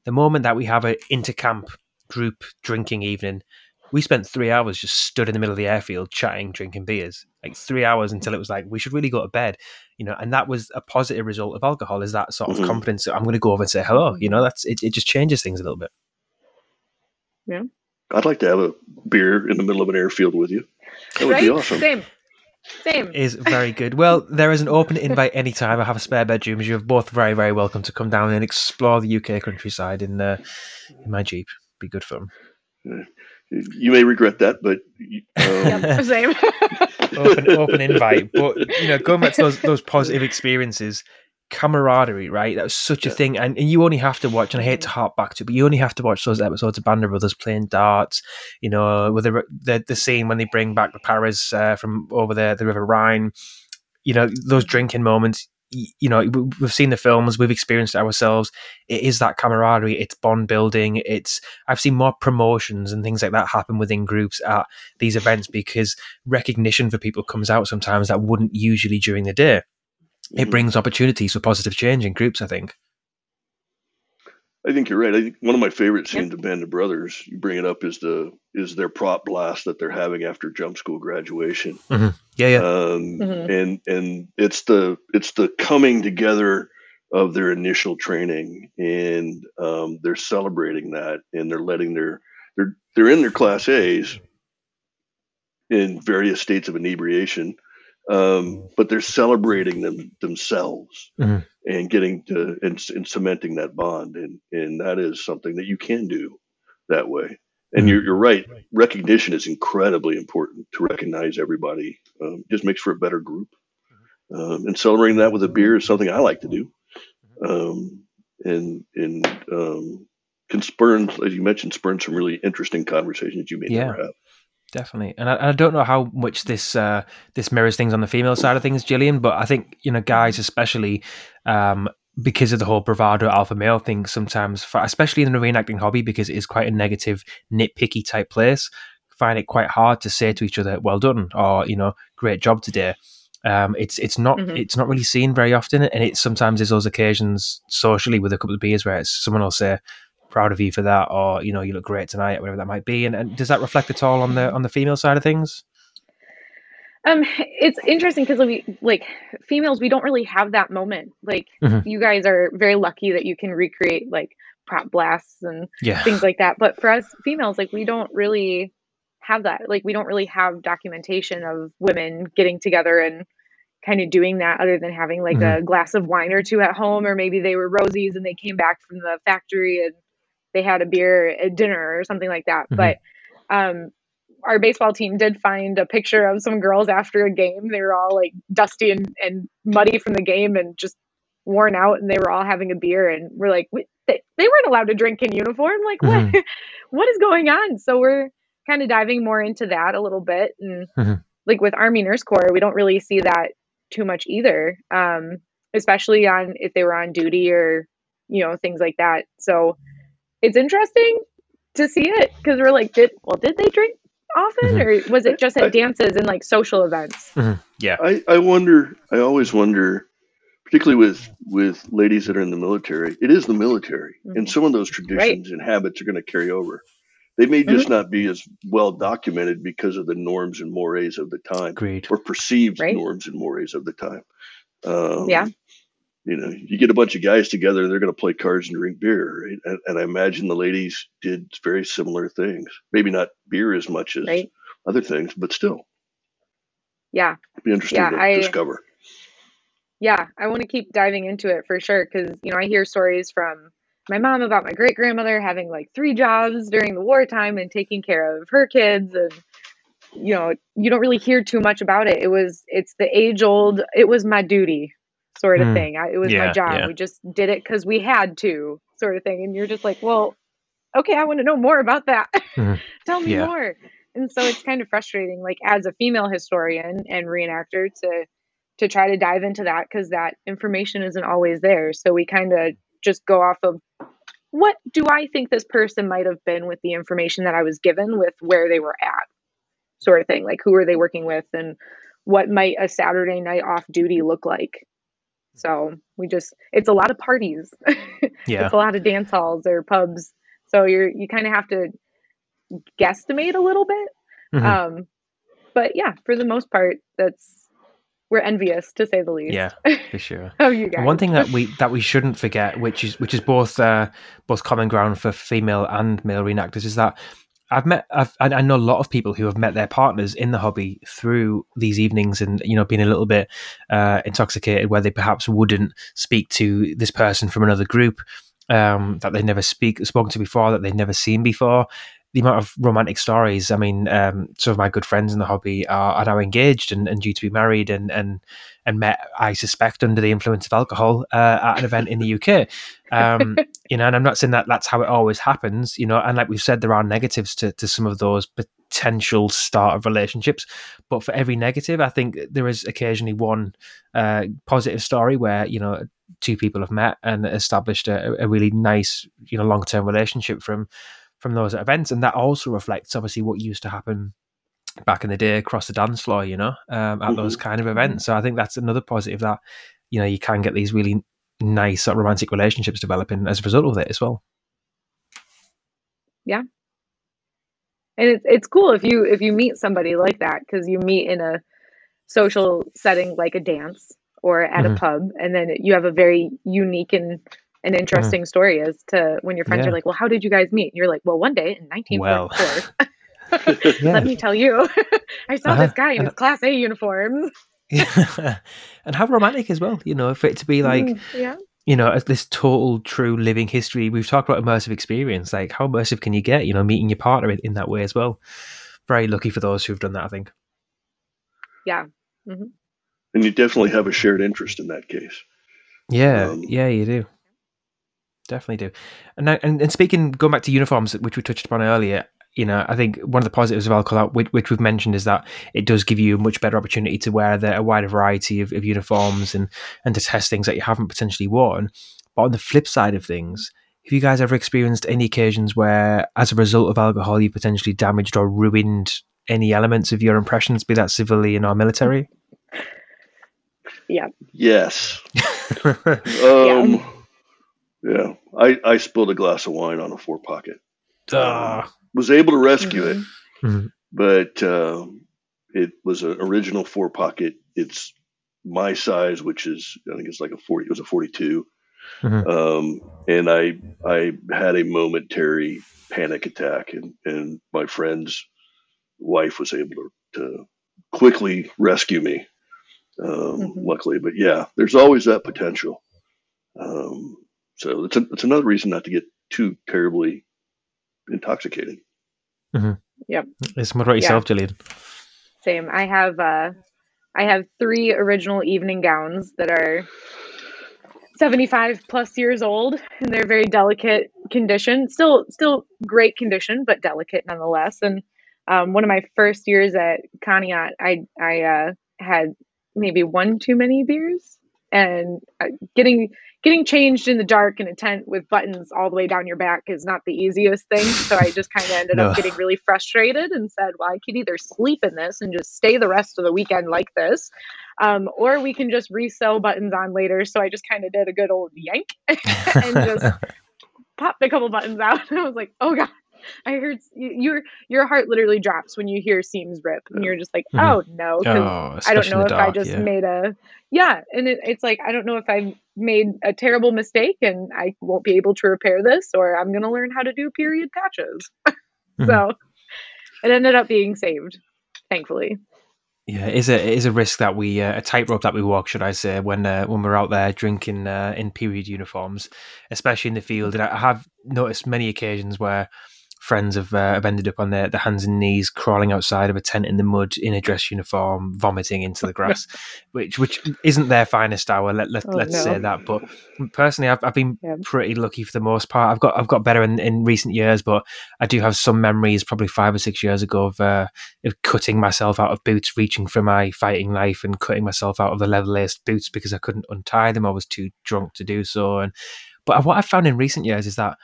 The moment that we have an intercamp group drinking evening, we spent three hours just stood in the middle of the airfield chatting, drinking beers, like three hours until it was like we should really go to bed, you know. And that was a positive result of alcohol. Is that sort of mm-hmm. confidence? I'm going to go over and say hello. You know, that's it. It just changes things a little bit.
Yeah.
I'd like to have a beer in the middle of an airfield with you. That would
right?
be awesome.
Same. Same.
Is very good. Well, there is an open invite anytime. I have a spare bedroom. You're both very, very welcome to come down and explore the UK countryside in, uh, in my Jeep. Be good fun.
Yeah you may regret that, but um...
yep, same.
open, open invite. But you know, going back to those those positive experiences, camaraderie, right? That was such a thing, and, and you only have to watch. And I hate to harp back to, it, but you only have to watch those episodes of Band of Brothers playing darts. You know, with the the, the scene when they bring back the Paris uh, from over the the River Rhine. You know, those drinking moments you know we've seen the films we've experienced it ourselves it is that camaraderie it's bond building it's i've seen more promotions and things like that happen within groups at these events because recognition for people comes out sometimes that wouldn't usually during the day it mm-hmm. brings opportunities for positive change in groups i think
I think you're right. I think one of my favorite scenes yep. of Band of Brothers, you bring it up, is the is their prop blast that they're having after jump school graduation.
Mm-hmm. Yeah, yeah.
Um, mm-hmm. And and it's the it's the coming together of their initial training, and um, they're celebrating that, and they're letting their they're they're in their class A's in various states of inebriation, um, but they're celebrating them themselves. Mm-hmm. and getting to and, and, cementing that bond. And and that is something that you can do that way. And mm-hmm. you're, you're right. Recognition is incredibly important to recognize everybody. Um, just makes for a better group. Um, and celebrating that with a beer is something i like to do. Um, and and um, can spurn as you mentioned spurn some really interesting conversations you may yeah. never have
definitely. And I, I, don't know how much this uh, this mirrors things on the female side of things, Jillian, but I think you know guys especially um, because of the whole bravado alpha male thing. Sometimes, for, especially in the reenacting hobby, because it is quite a negative, nitpicky type place, find it quite hard to say to each other, "Well done," or you know, "Great job today." Um, it's it's not mm-hmm. it's not really seen very often, and it sometimes is those occasions socially with a couple of beers where it's someone will say, proud of you for that, or you know, you look great tonight, whatever that might be. And, and does that reflect at all on the on the female side of things?
Um, it's interesting because we like females, we don't really have that moment. Like mm-hmm. you guys are very lucky that you can recreate like prop blasts and yeah. things like that. But for us females, like we don't really have that. Like we don't really have documentation of women getting together and kind of doing that other than having like mm-hmm. a glass of wine or two at home or maybe they were rosies and they came back from the factory and they had a beer at dinner or something like that. Mm-hmm. But um, our baseball team did find a picture of some girls after a game. They were all like dusty and, and muddy from the game and just worn out, and they were all having a beer. And we're like, they, they weren't allowed to drink in uniform. Like, mm-hmm. what what is going on? So we're kind of diving more into that a little bit. And mm-hmm. like with Army Nurse Corps, we don't really see that too much either, um, especially on if they were on duty or you know things like that. So it's interesting to see it because we're like, did well, did they drink often, mm-hmm. or was it just at I, dances and like social events?
Mm-hmm. Yeah,
I, I wonder. I always wonder, particularly with with ladies that are in the military. It is the military, mm-hmm. and some of those traditions right. and habits are going to carry over. They may just mm-hmm. not be as well documented because of the norms and mores of the time,
Agreed.
or perceived right. norms and mores of the time.
Um, yeah
you know, you get a bunch of guys together, they're going to play cards and drink beer, right? And, and, I imagine the ladies did very similar things. Maybe not beer as much as right. other things, but still.
Yeah.
It'd be interesting yeah, to I, discover.
Yeah, I want to keep diving into it for sure because, you know, I hear stories from my mom about my great grandmother having like three jobs during the wartime and taking care of her kids and you know you don't really hear too much about it it was it's the age old it was my duty sort of mm. thing. I, it was yeah, my job. Yeah. We just did it because we had to, sort of thing. And you're just like, well, okay, I want to know more about that. Mm. Tell me yeah. more. And so it's kind of frustrating, like as a female historian and reenactor, to to try to dive into that because that information isn't always there. So we kind of just go off of what do I think this person might have been with the information that I was given with where they were at, sort of thing. Like who are they working with and what might a Saturday night off duty look like? So we just it's a lot of parties.
Yeah.
it's a lot of dance halls or pubs. So you're you kind of have to guesstimate a little bit.
Mhm.
Um but yeah, for the most part, that's we're envious to say the least.
Yeah, for sure.
oh, you guys.
And one thing that we that we shouldn't forget, which is which is both uh, both common ground for female and male reenactors, is that I've met I've, I know a lot of people who have met their partners in the hobby through these evenings, and you know, being a little bit uh, intoxicated, where they perhaps wouldn't speak to this person from another group um, that they never speak spoken to before, that they've never seen before. The amount of romantic stories. I mean, um, some of my good friends in the hobby are, are now engaged and, and due to be married, and and and met, I suspect, under the influence of alcohol uh, at an event in the UK. Um, you know, and I'm not saying that that's how it always happens. You know, and like we've said, there are negatives to to some of those potential start of relationships, but for every negative, I think there is occasionally one uh, positive story where you know two people have met and established a, a really nice, you know, long term relationship from from those events, and that also reflects obviously what used to happen back in the day across the dance floor, you know, um, at those kind of events. So I think that's another positive that you know you can get these really nice sort of romantic relationships developing as a result of it as well. Yeah.
And it's it's cool if you if you meet somebody like that because you meet in a social setting like a dance or at
Mhm.
a pub and then you have a very unique and an interesting story as to when your friends
Mm-hmm. Yeah.
are like well how did you guys meet and you're like well one day in 1944
Yeah.
let me tell you i saw
Uh-huh.
this guy in his class a uniforms
and how romantic as well, you know, for it to be like,
Mm, yeah
you know, this total true living history. We've talked about immersive experience. Like, how immersive can you get, you know, meeting your partner in, in that way as well? Very lucky for those who've done that, I think.
yeah Mm-hmm.
And you definitely have a shared interest in that case.
Yeah,
Um,
yeah, you do. Definitely do. And, now, and and speaking, going back to uniforms, which we touched upon earlier, you know, I think one of the positives of alcohol, which, which we've mentioned, is that it does give you a much better opportunity to wear the, a wider variety of, of uniforms and and to test things that you haven't potentially worn. But on the flip side of things, have you guys ever experienced any occasions where, as a result of alcohol, you potentially damaged or ruined any elements of your impressions, be that civilian or military? Yeah.
Yes. Um, yeah. I, I spilled a glass of wine on a four pocket.
Ah,
Was able to rescue it,
Mhm.
but um, it was an original four pocket. It's my size, which is I think it's like a forty. It was a forty-two,
Mhm.
um, and I I had a momentary panic attack, and and my friend's wife was able to, to quickly rescue me. Um,
Mhm.
Luckily, but yeah, there's always that potential. Um, so it's a, it's another reason not to get too terribly intoxicated. Yep.
It's what about yourself, Jillian?
Same. I have uh I have three original evening gowns that are 75 plus years old and they're very delicate condition. Still still great condition, but delicate nonetheless. And um, one of my first years at Conneaut, I I uh, had maybe one too many beers and uh, getting getting changed in the dark in a tent with buttons all the way down your back is not the easiest thing. So I just kind of ended
No.
up getting really frustrated and said, well, I could either sleep in this and just stay the rest of the weekend like this, um, or we can just resell buttons on later. So I just kind of did a good old yank and just popped a couple buttons out. And I was like, oh God. I heard your your heart literally drops when you hear seams rip, and you're just like,
Mhm.
"Oh no!"
oh,
I don't know if
the
I just
yeah.
made a yeah, and it, it's like I don't know if I made a terrible mistake and I won't be able to repair this, or I'm gonna learn how to do period patches.
Mhm.
So it ended up being saved, thankfully.
Yeah, it is a it is a risk that we uh, a tightrope that we walk, should I say, when uh, when we're out there drinking uh, in period uniforms, especially in the field. And I have noticed many occasions where friends have, uh, have ended up on their, their hands and knees crawling outside of a tent in the mud in a dress uniform, vomiting into the grass, which which isn't their finest hour. Let, let
Oh,
let's
no.
say that. But personally, I've I've been
Yeah.
pretty lucky for the most part. I've got I've got better in, in recent years, but I do have some memories, probably five or six years ago, of uh, of cutting myself out of boots, reaching for my fighting knife, and cutting myself out of the leather laced boots because I couldn't untie them. I was too drunk to do so. And but what I've found in recent years is that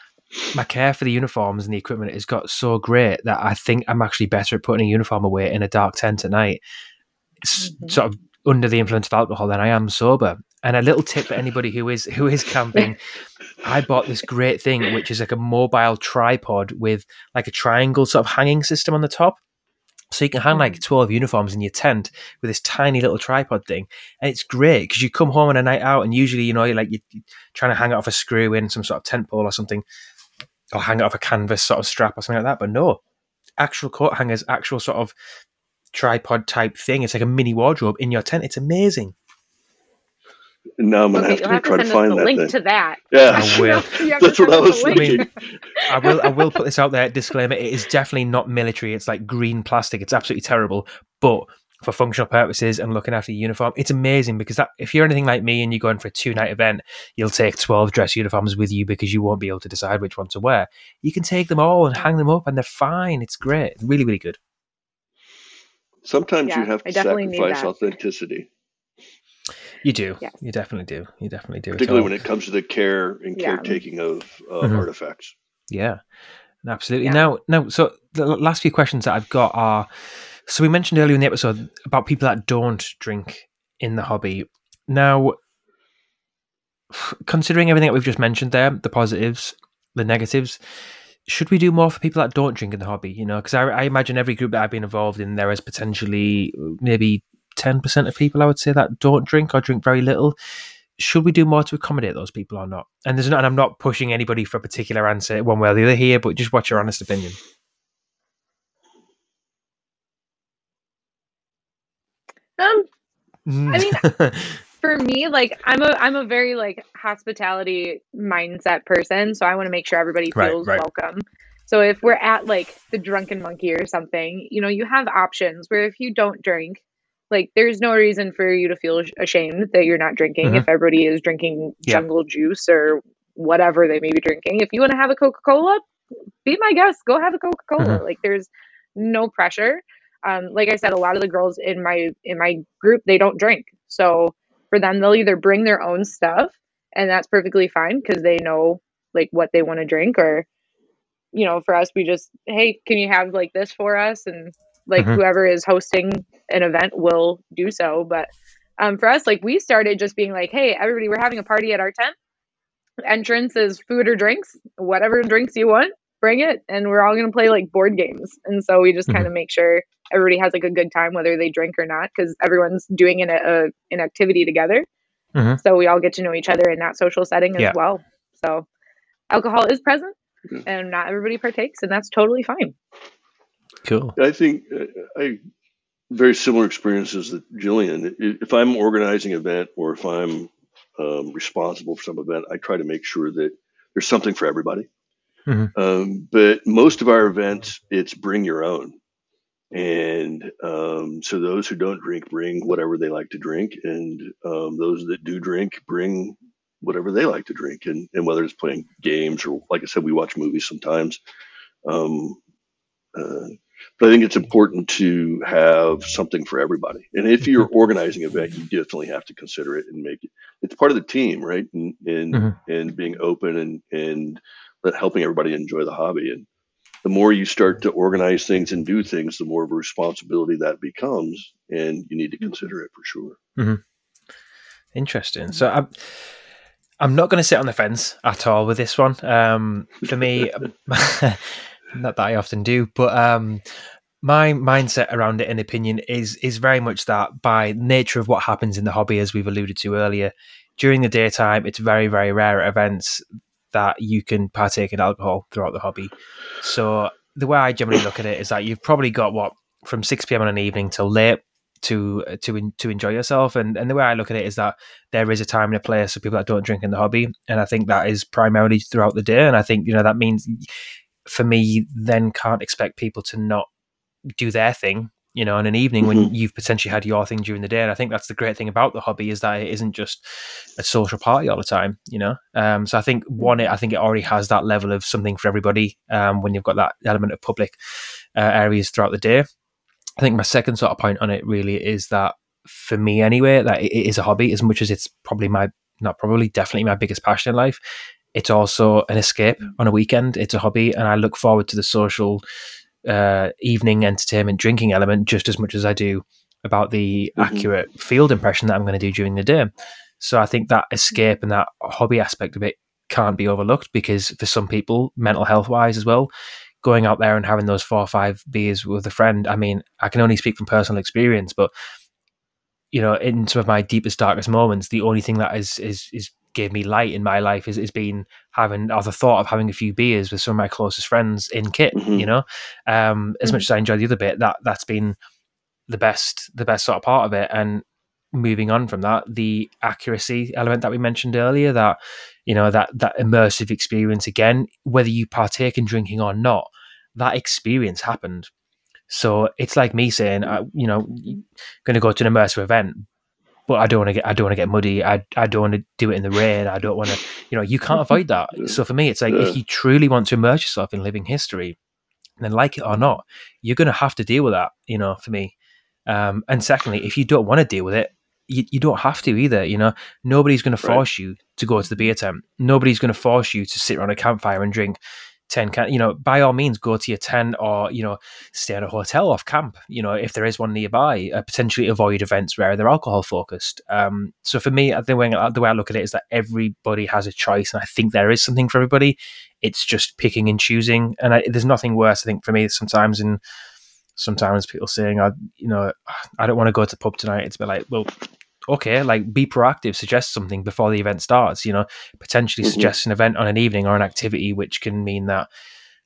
my care for the uniforms and the equipment has got so great that I think I'm actually better at putting a uniform away in a dark tent at night, mm-hmm. sort of under the influence of alcohol than I am sober. And a little tip for anybody who is who is camping, I bought this great thing which is like a mobile tripod with like a triangle sort of hanging system on the top. So you can hang like mm. 12 uniforms in your tent with this tiny little tripod thing. And it's great because you come home on a night out and usually, you know, you're like you're trying to hang it off a screw in some sort of tent pole or something, or hang it off a canvas sort of strap or something like that. But no, actual coat hangers, actual sort of tripod type thing. It's like a mini wardrobe in your tent. It's amazing.
Now I'm gonna
okay,
have to, have try to, to find that
link
thing.
to that.
Yeah, I will. That's what I was thinking. I
will. I will put this out there. Disclaimer: It is definitely not military. It's like green plastic. It's absolutely terrible. But for functional purposes and looking after your uniform, it's amazing because that, if you're anything like me and you're going for a two night event, you'll take 12 dress uniforms with you because you won't be able to decide which one to wear. You can take them all and hang them up and they're fine. It's great. It's really, really good.
Sometimes yeah, you have to sacrifice authenticity.
You do. Yes. You definitely do. You definitely do.
Particularly when it comes to the care and yeah. caretaking of uh, mm-hmm. artifacts.
Yeah, absolutely. Yeah. Now, now, so the last few questions that I've got are so we mentioned earlier in the episode about people that don't drink in the hobby. Now, considering everything that we've just mentioned there, the positives, the negatives, should we do more for people that don't drink in the hobby? You know, because I, I, imagine every group that I've been involved in, there is potentially maybe 10% of people, I would say, that don't drink or drink very little. Should we do more to accommodate those people or not? And there's not, and I'm not pushing anybody for a particular answer one way or the other here, but just what's your honest opinion?
Um, I mean, for me, like I'm a I'm a very like hospitality mindset person, so I want to make sure everybody feels right, right. welcome. So if we're at like the drunken monkey or something, you know, you have options where if you don't drink, like there's no reason for you to feel ashamed that you're not drinking mm-hmm. if everybody is drinking yeah. jungle juice or whatever they may be drinking. If you want to have a Coca-Cola, be my guest, go have a Coca-Cola. Mm-hmm. Like there's no pressure um, like I said, a lot of the girls in my in my group they don't drink, so for them they'll either bring their own stuff, and that's perfectly fine because they know like what they want to drink, or you know, for us we just hey, can you have like this for us, and like mm-hmm. whoever is hosting an event will do so. But um, for us, like we started just being like, hey, everybody, we're having a party at our tent. Entrance is food or drinks, whatever drinks you want bring it and we're all going to play like board games and so we just mm-hmm. kind of make sure everybody has like a good time whether they drink or not because everyone's doing an, a, an activity together mm-hmm. so we all get to know each other in that social setting as yeah. well so alcohol is present mm-hmm. and not everybody partakes and that's totally fine
cool
i think uh, i very similar experiences that jillian if i'm organizing an event or if i'm um, responsible for some event i try to make sure that there's something for everybody Mm-hmm. Um, but most of our events, it's bring your own. And um, so those who don't drink bring whatever they like to drink, and um, those that do drink bring whatever they like to drink. And, and whether it's playing games or, like I said, we watch movies sometimes. Um, uh, but I think it's important to have something for everybody. And if you're organizing an event, you definitely have to consider it and make it. It's part of the team, right? And and, mm-hmm. and being open and and helping everybody enjoy the hobby. And the more you start to organize things and do things, the more of a responsibility that becomes, and you need to consider it for sure.
Mm-hmm. Interesting. So I'm, I'm not going to sit on the fence at all with this one. Um, for me, not that I often do, but um, my mindset around it and opinion is is very much that by nature of what happens in the hobby, as we've alluded to earlier, during the daytime, it's very very rare at events that you can partake in alcohol throughout the hobby. So the way I generally look at it is that you've probably got what from six pm on an evening till late to uh, to to enjoy yourself. And and the way I look at it is that there is a time and a place for people that don't drink in the hobby, and I think that is primarily throughout the day. And I think you know that means for me then can't expect people to not do their thing you know, on an evening mm-hmm. when you've potentially had your thing during the day. And I think that's the great thing about the hobby is that it isn't just a social party all the time, you know. Um, so I think one, it I think it already has that level of something for everybody um, when you've got that element of public uh, areas throughout the day. I think my second sort of point on it really is that for me anyway, that it is a hobby as much as it's probably my not probably definitely my biggest passion in life it's also an escape on a weekend. It's a hobby, and I look forward to the social uh, evening entertainment drinking element just as much as I do about the mm-hmm. accurate field impression that I'm going to do during the day. So I think that escape and that hobby aspect of it can't be overlooked because for some people, mental health wise as well, going out there and having those four or five beers with a friend. I mean, I can only speak from personal experience, but you know, in some of my deepest, darkest moments, the only thing that is is is gave me light in my life is, is being having or the thought of having a few beers with some of my closest friends in kit. Mm-hmm. You know, um, as mm-hmm. much as I enjoy the other bit, that that's been the best the best sort of part of it. And moving on from that, the accuracy element that we mentioned earlier, that you know that that immersive experience again, whether you partake in drinking or not, that experience happened. So it's like me saying, uh, you know, going to go to an immersive event, but I don't want to get I don't want to get muddy. I I don't want to do it in the rain. I don't want to, you know, you can't avoid that. So for me, it's like yeah. if you truly want to immerse yourself in living history, then like it or not, you're going to have to deal with that. You know, for me. Um, and secondly, if you don't want to deal with it, you, you don't have to either. You know, nobody's going to force right. you to go to the beer tent. Nobody's going to force you to sit around a campfire and drink 10 can you know by all means go to your tent or you know stay in a hotel off camp you know if there is one nearby uh, potentially avoid events where they're alcohol focused. Um, so for me the way, the way i look at it is that everybody has a choice and i think there is something for everybody. It's just picking and choosing and I, there's nothing worse i think for me sometimes in sometimes people saying i you know i don't want to go to the pub tonight. It's bit like well okay, like be proactive, suggest something before the event starts. You know, potentially mm-hmm. suggest an event on an evening or an activity, which can mean that.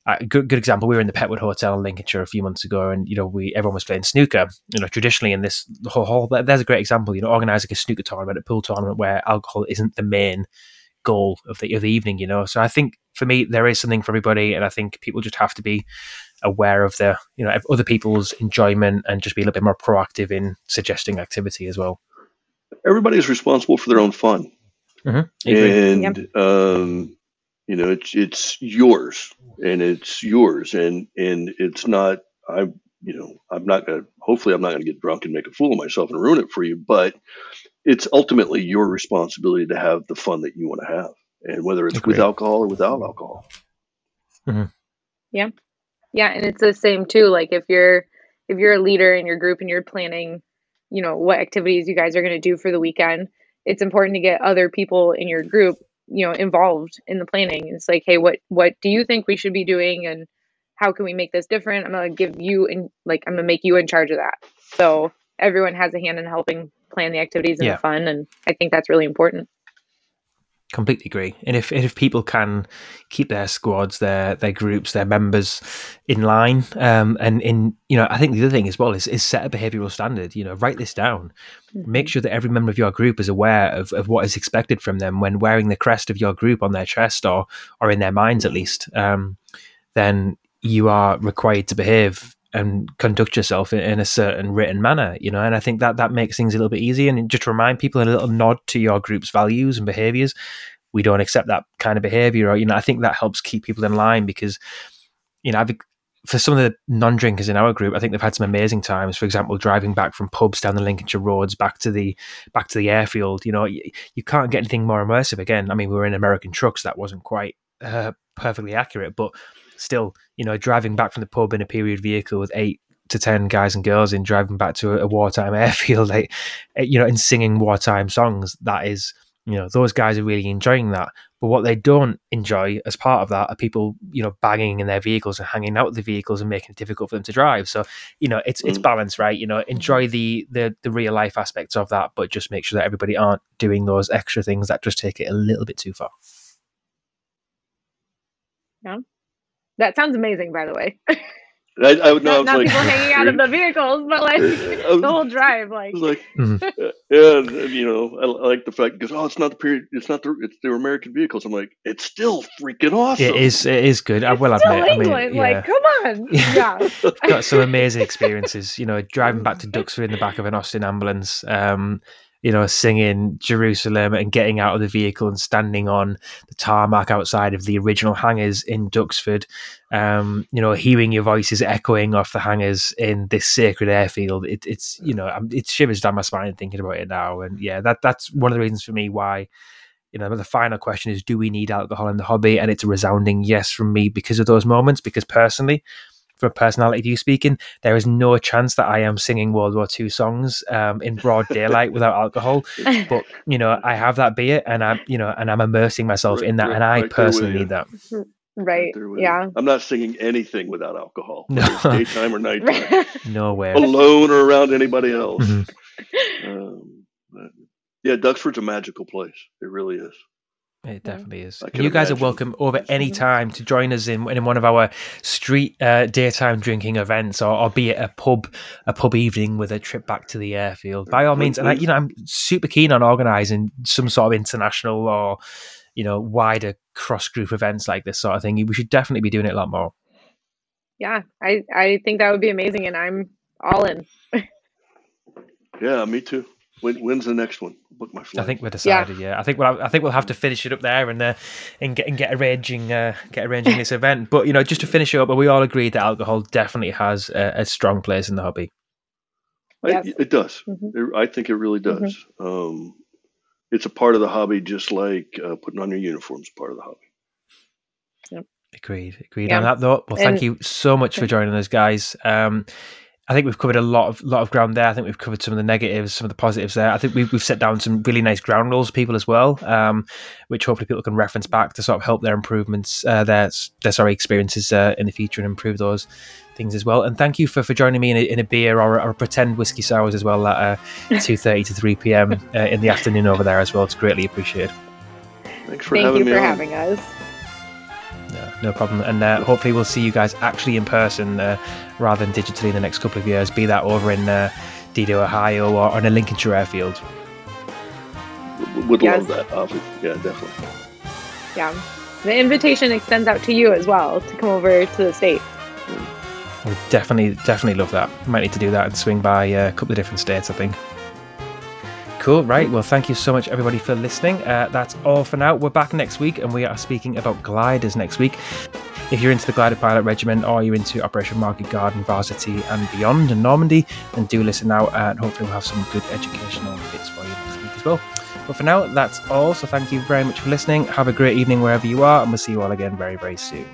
Uh, good, good example. We were in the Petwood Hotel in Lincolnshire a few months ago, and you know, we everyone was playing snooker. You know, traditionally in this whole, whole there's a great example. You know, organising a snooker tournament, a pool tournament where alcohol isn't the main goal of the of the evening. You know, so I think for me there is something for everybody, and I think people just have to be aware of the you know other people's enjoyment and just be a little bit more proactive in suggesting activity as well
everybody's responsible for their own fun, mm-hmm. and yep. um, you know it's it's yours and it's yours and and it's not I you know I'm not gonna hopefully I'm not gonna get drunk and make a fool of myself and ruin it for you, but it's ultimately your responsibility to have the fun that you want to have, and whether it's Agreed. with alcohol or without alcohol.
Mm-hmm. Yeah, yeah, and it's the same too. Like if you're if you're a leader in your group and you're planning you know what activities you guys are going to do for the weekend. It's important to get other people in your group you know involved in the planning. It's like hey what what do you think we should be doing and how can we make this different? I'm going to give you and like i'm going to make you in charge of that. So everyone has a hand in helping plan the activities and yeah. the fun and i think that's really important
completely agree. And if if people can keep their squads, their their groups, their members in line, um, and in you know, I think the other thing as well is is set a behavioural standard. You know, write this down. Mm-hmm. Make sure that every member of your group is aware of, of what is expected from them when wearing the crest of your group on their chest or or in their minds at least. Um, then you are required to behave and conduct yourself in, in, a certain written manner, you know. And I think that that makes things a little bit easier and just remind people a little nod to your group's values and behaviors. We don't accept that kind of behavior, or you know, I think that helps keep people in line because, you know, I've, for some of the non-drinkers in our group, I think they've had some amazing times. For example, driving back from pubs down the Lincolnshire roads back to the back to the airfield. You know, you, you can't get anything more immersive. Again, I mean, we were in American trucks. That wasn't quite uh, perfectly accurate, but still, you know, driving back from the pub in a period vehicle with eight to ten guys and girls in driving back to a, a wartime airfield, like, eh, you know, and singing wartime songs. That is, you know, those guys are really enjoying that. But what they don't enjoy as part of that are people, you know, banging in their vehicles and hanging out with the vehicles and making it difficult for them to drive. So, you know, it's it's mm. balance, right? You know, enjoy the the the real life aspects of that, but just make sure that everybody aren't doing those extra things that just take it a little bit too far.
Yeah. That sounds amazing, by the way.
I, I would know.
Not, not like, people hanging out of the vehicles, but like was, the whole drive, like.
like, mm-hmm. yeah, and, you know, I, I, like the fact because oh, it's not the period, it's not the, it's the American vehicles. I'm like, it's still freaking awesome.
It is, it is good. I will admit.
England.
I
mean, yeah. like, come on, yeah.
Got some amazing experiences. You know, driving back to Duxford in the back of an Austin ambulance. Um, you know, singing Jerusalem and getting out of the vehicle and standing on the tarmac outside of the original hangars in Duxford. Um, you know, hearing your voices echoing off the hangars in this sacred airfield. It, it's you know, it shivers down my spine thinking about it now. And yeah, that that's one of the reasons for me why you know, the final question is, do we need alcohol in the hobby? And it's a resounding yes from me because of those moments. Because personally, from a personality view speaking, there is no chance that I am singing World War II songs um, in broad daylight without alcohol. But you know, I have that beer, and I'm you know, and I'm immersing myself
Right-
in that,
right-
and I
right
personally need that.
Right.
there you.
Yeah.
I'm not singing anything without alcohol,
No.
daytime or nighttime,
No way.
alone or around anybody else.
Mhm.
Um, but, yeah, Duxford's a magical place. It really is.
It definitely is.
I
And
can
you guys are welcome over any time to join us in in one of our street uh, daytime drinking events, or, or be it a pub a pub evening with a trip back to the airfield. By all means, and I, you know, I'm super keen on organising some sort of international or you know wider cross group events like this sort of thing. We should definitely be doing it a lot more.
yeah. I I think that would be amazing, and I'm all in.
Yeah, me too. When, when's the next one? Book my flight.
I think we're decided. Yeah, I think we'll I think we'll have to finish it up there and uh, and get and get arranging uh, get arranging this event. But you know, just to finish it up, we all agreed that alcohol definitely has a, a strong place in the hobby.
I,
Yes.
it does.
Mhm.
It- I think it really does. Um, it's a part of the hobby, just like uh, putting on your uniforms. part of the hobby.
Agreed. Agreed
Yeah.
on that though. Well, thank
And-
you so much for joining us, guys. Um, I think we've covered a lot of lot of ground there. I think we've covered some of the negatives, some of the positives there. I think we've, we've set down some really nice ground rules for people as well, um, which hopefully people can reference back to sort of help their improvements, uh, their their sorry experiences uh, in the future and improve those things as well. And thank you for, for joining me in a, in a beer or, a- or a pretend whiskey sours as well at uh, two thirty to three p.m. Uh, in the afternoon over there as well. It's greatly appreciated.
Thanks for
Thank
having
you
me
for
on.
having us.
No, no problem. And uh, hopefully we'll see you guys actually in person uh, rather than digitally in the next couple of years, be that over in uh, Dido, Ohio or on a Lincolnshire airfield.
W- Would
Yes.
love that. Obviously. Yeah, definitely.
Yeah. The invitation extends out to you as well to come over to the state.
We'll definitely, definitely love that. Might need to do that and swing by uh, a couple of different states, I think. Cool, right. Well, thank you so much, everybody, for listening. Uh, that's all for now. We're back next week and we are speaking about gliders next week. If you're into the Glider Pilot Regiment or you're into Operation Market Garden, Varsity, and beyond in Normandy, then do listen now and hopefully we'll have some good educational bits for you next week as well. But for now, that's all. So thank you very much for listening. Have a great evening wherever you are, and we'll see you all again very, very soon.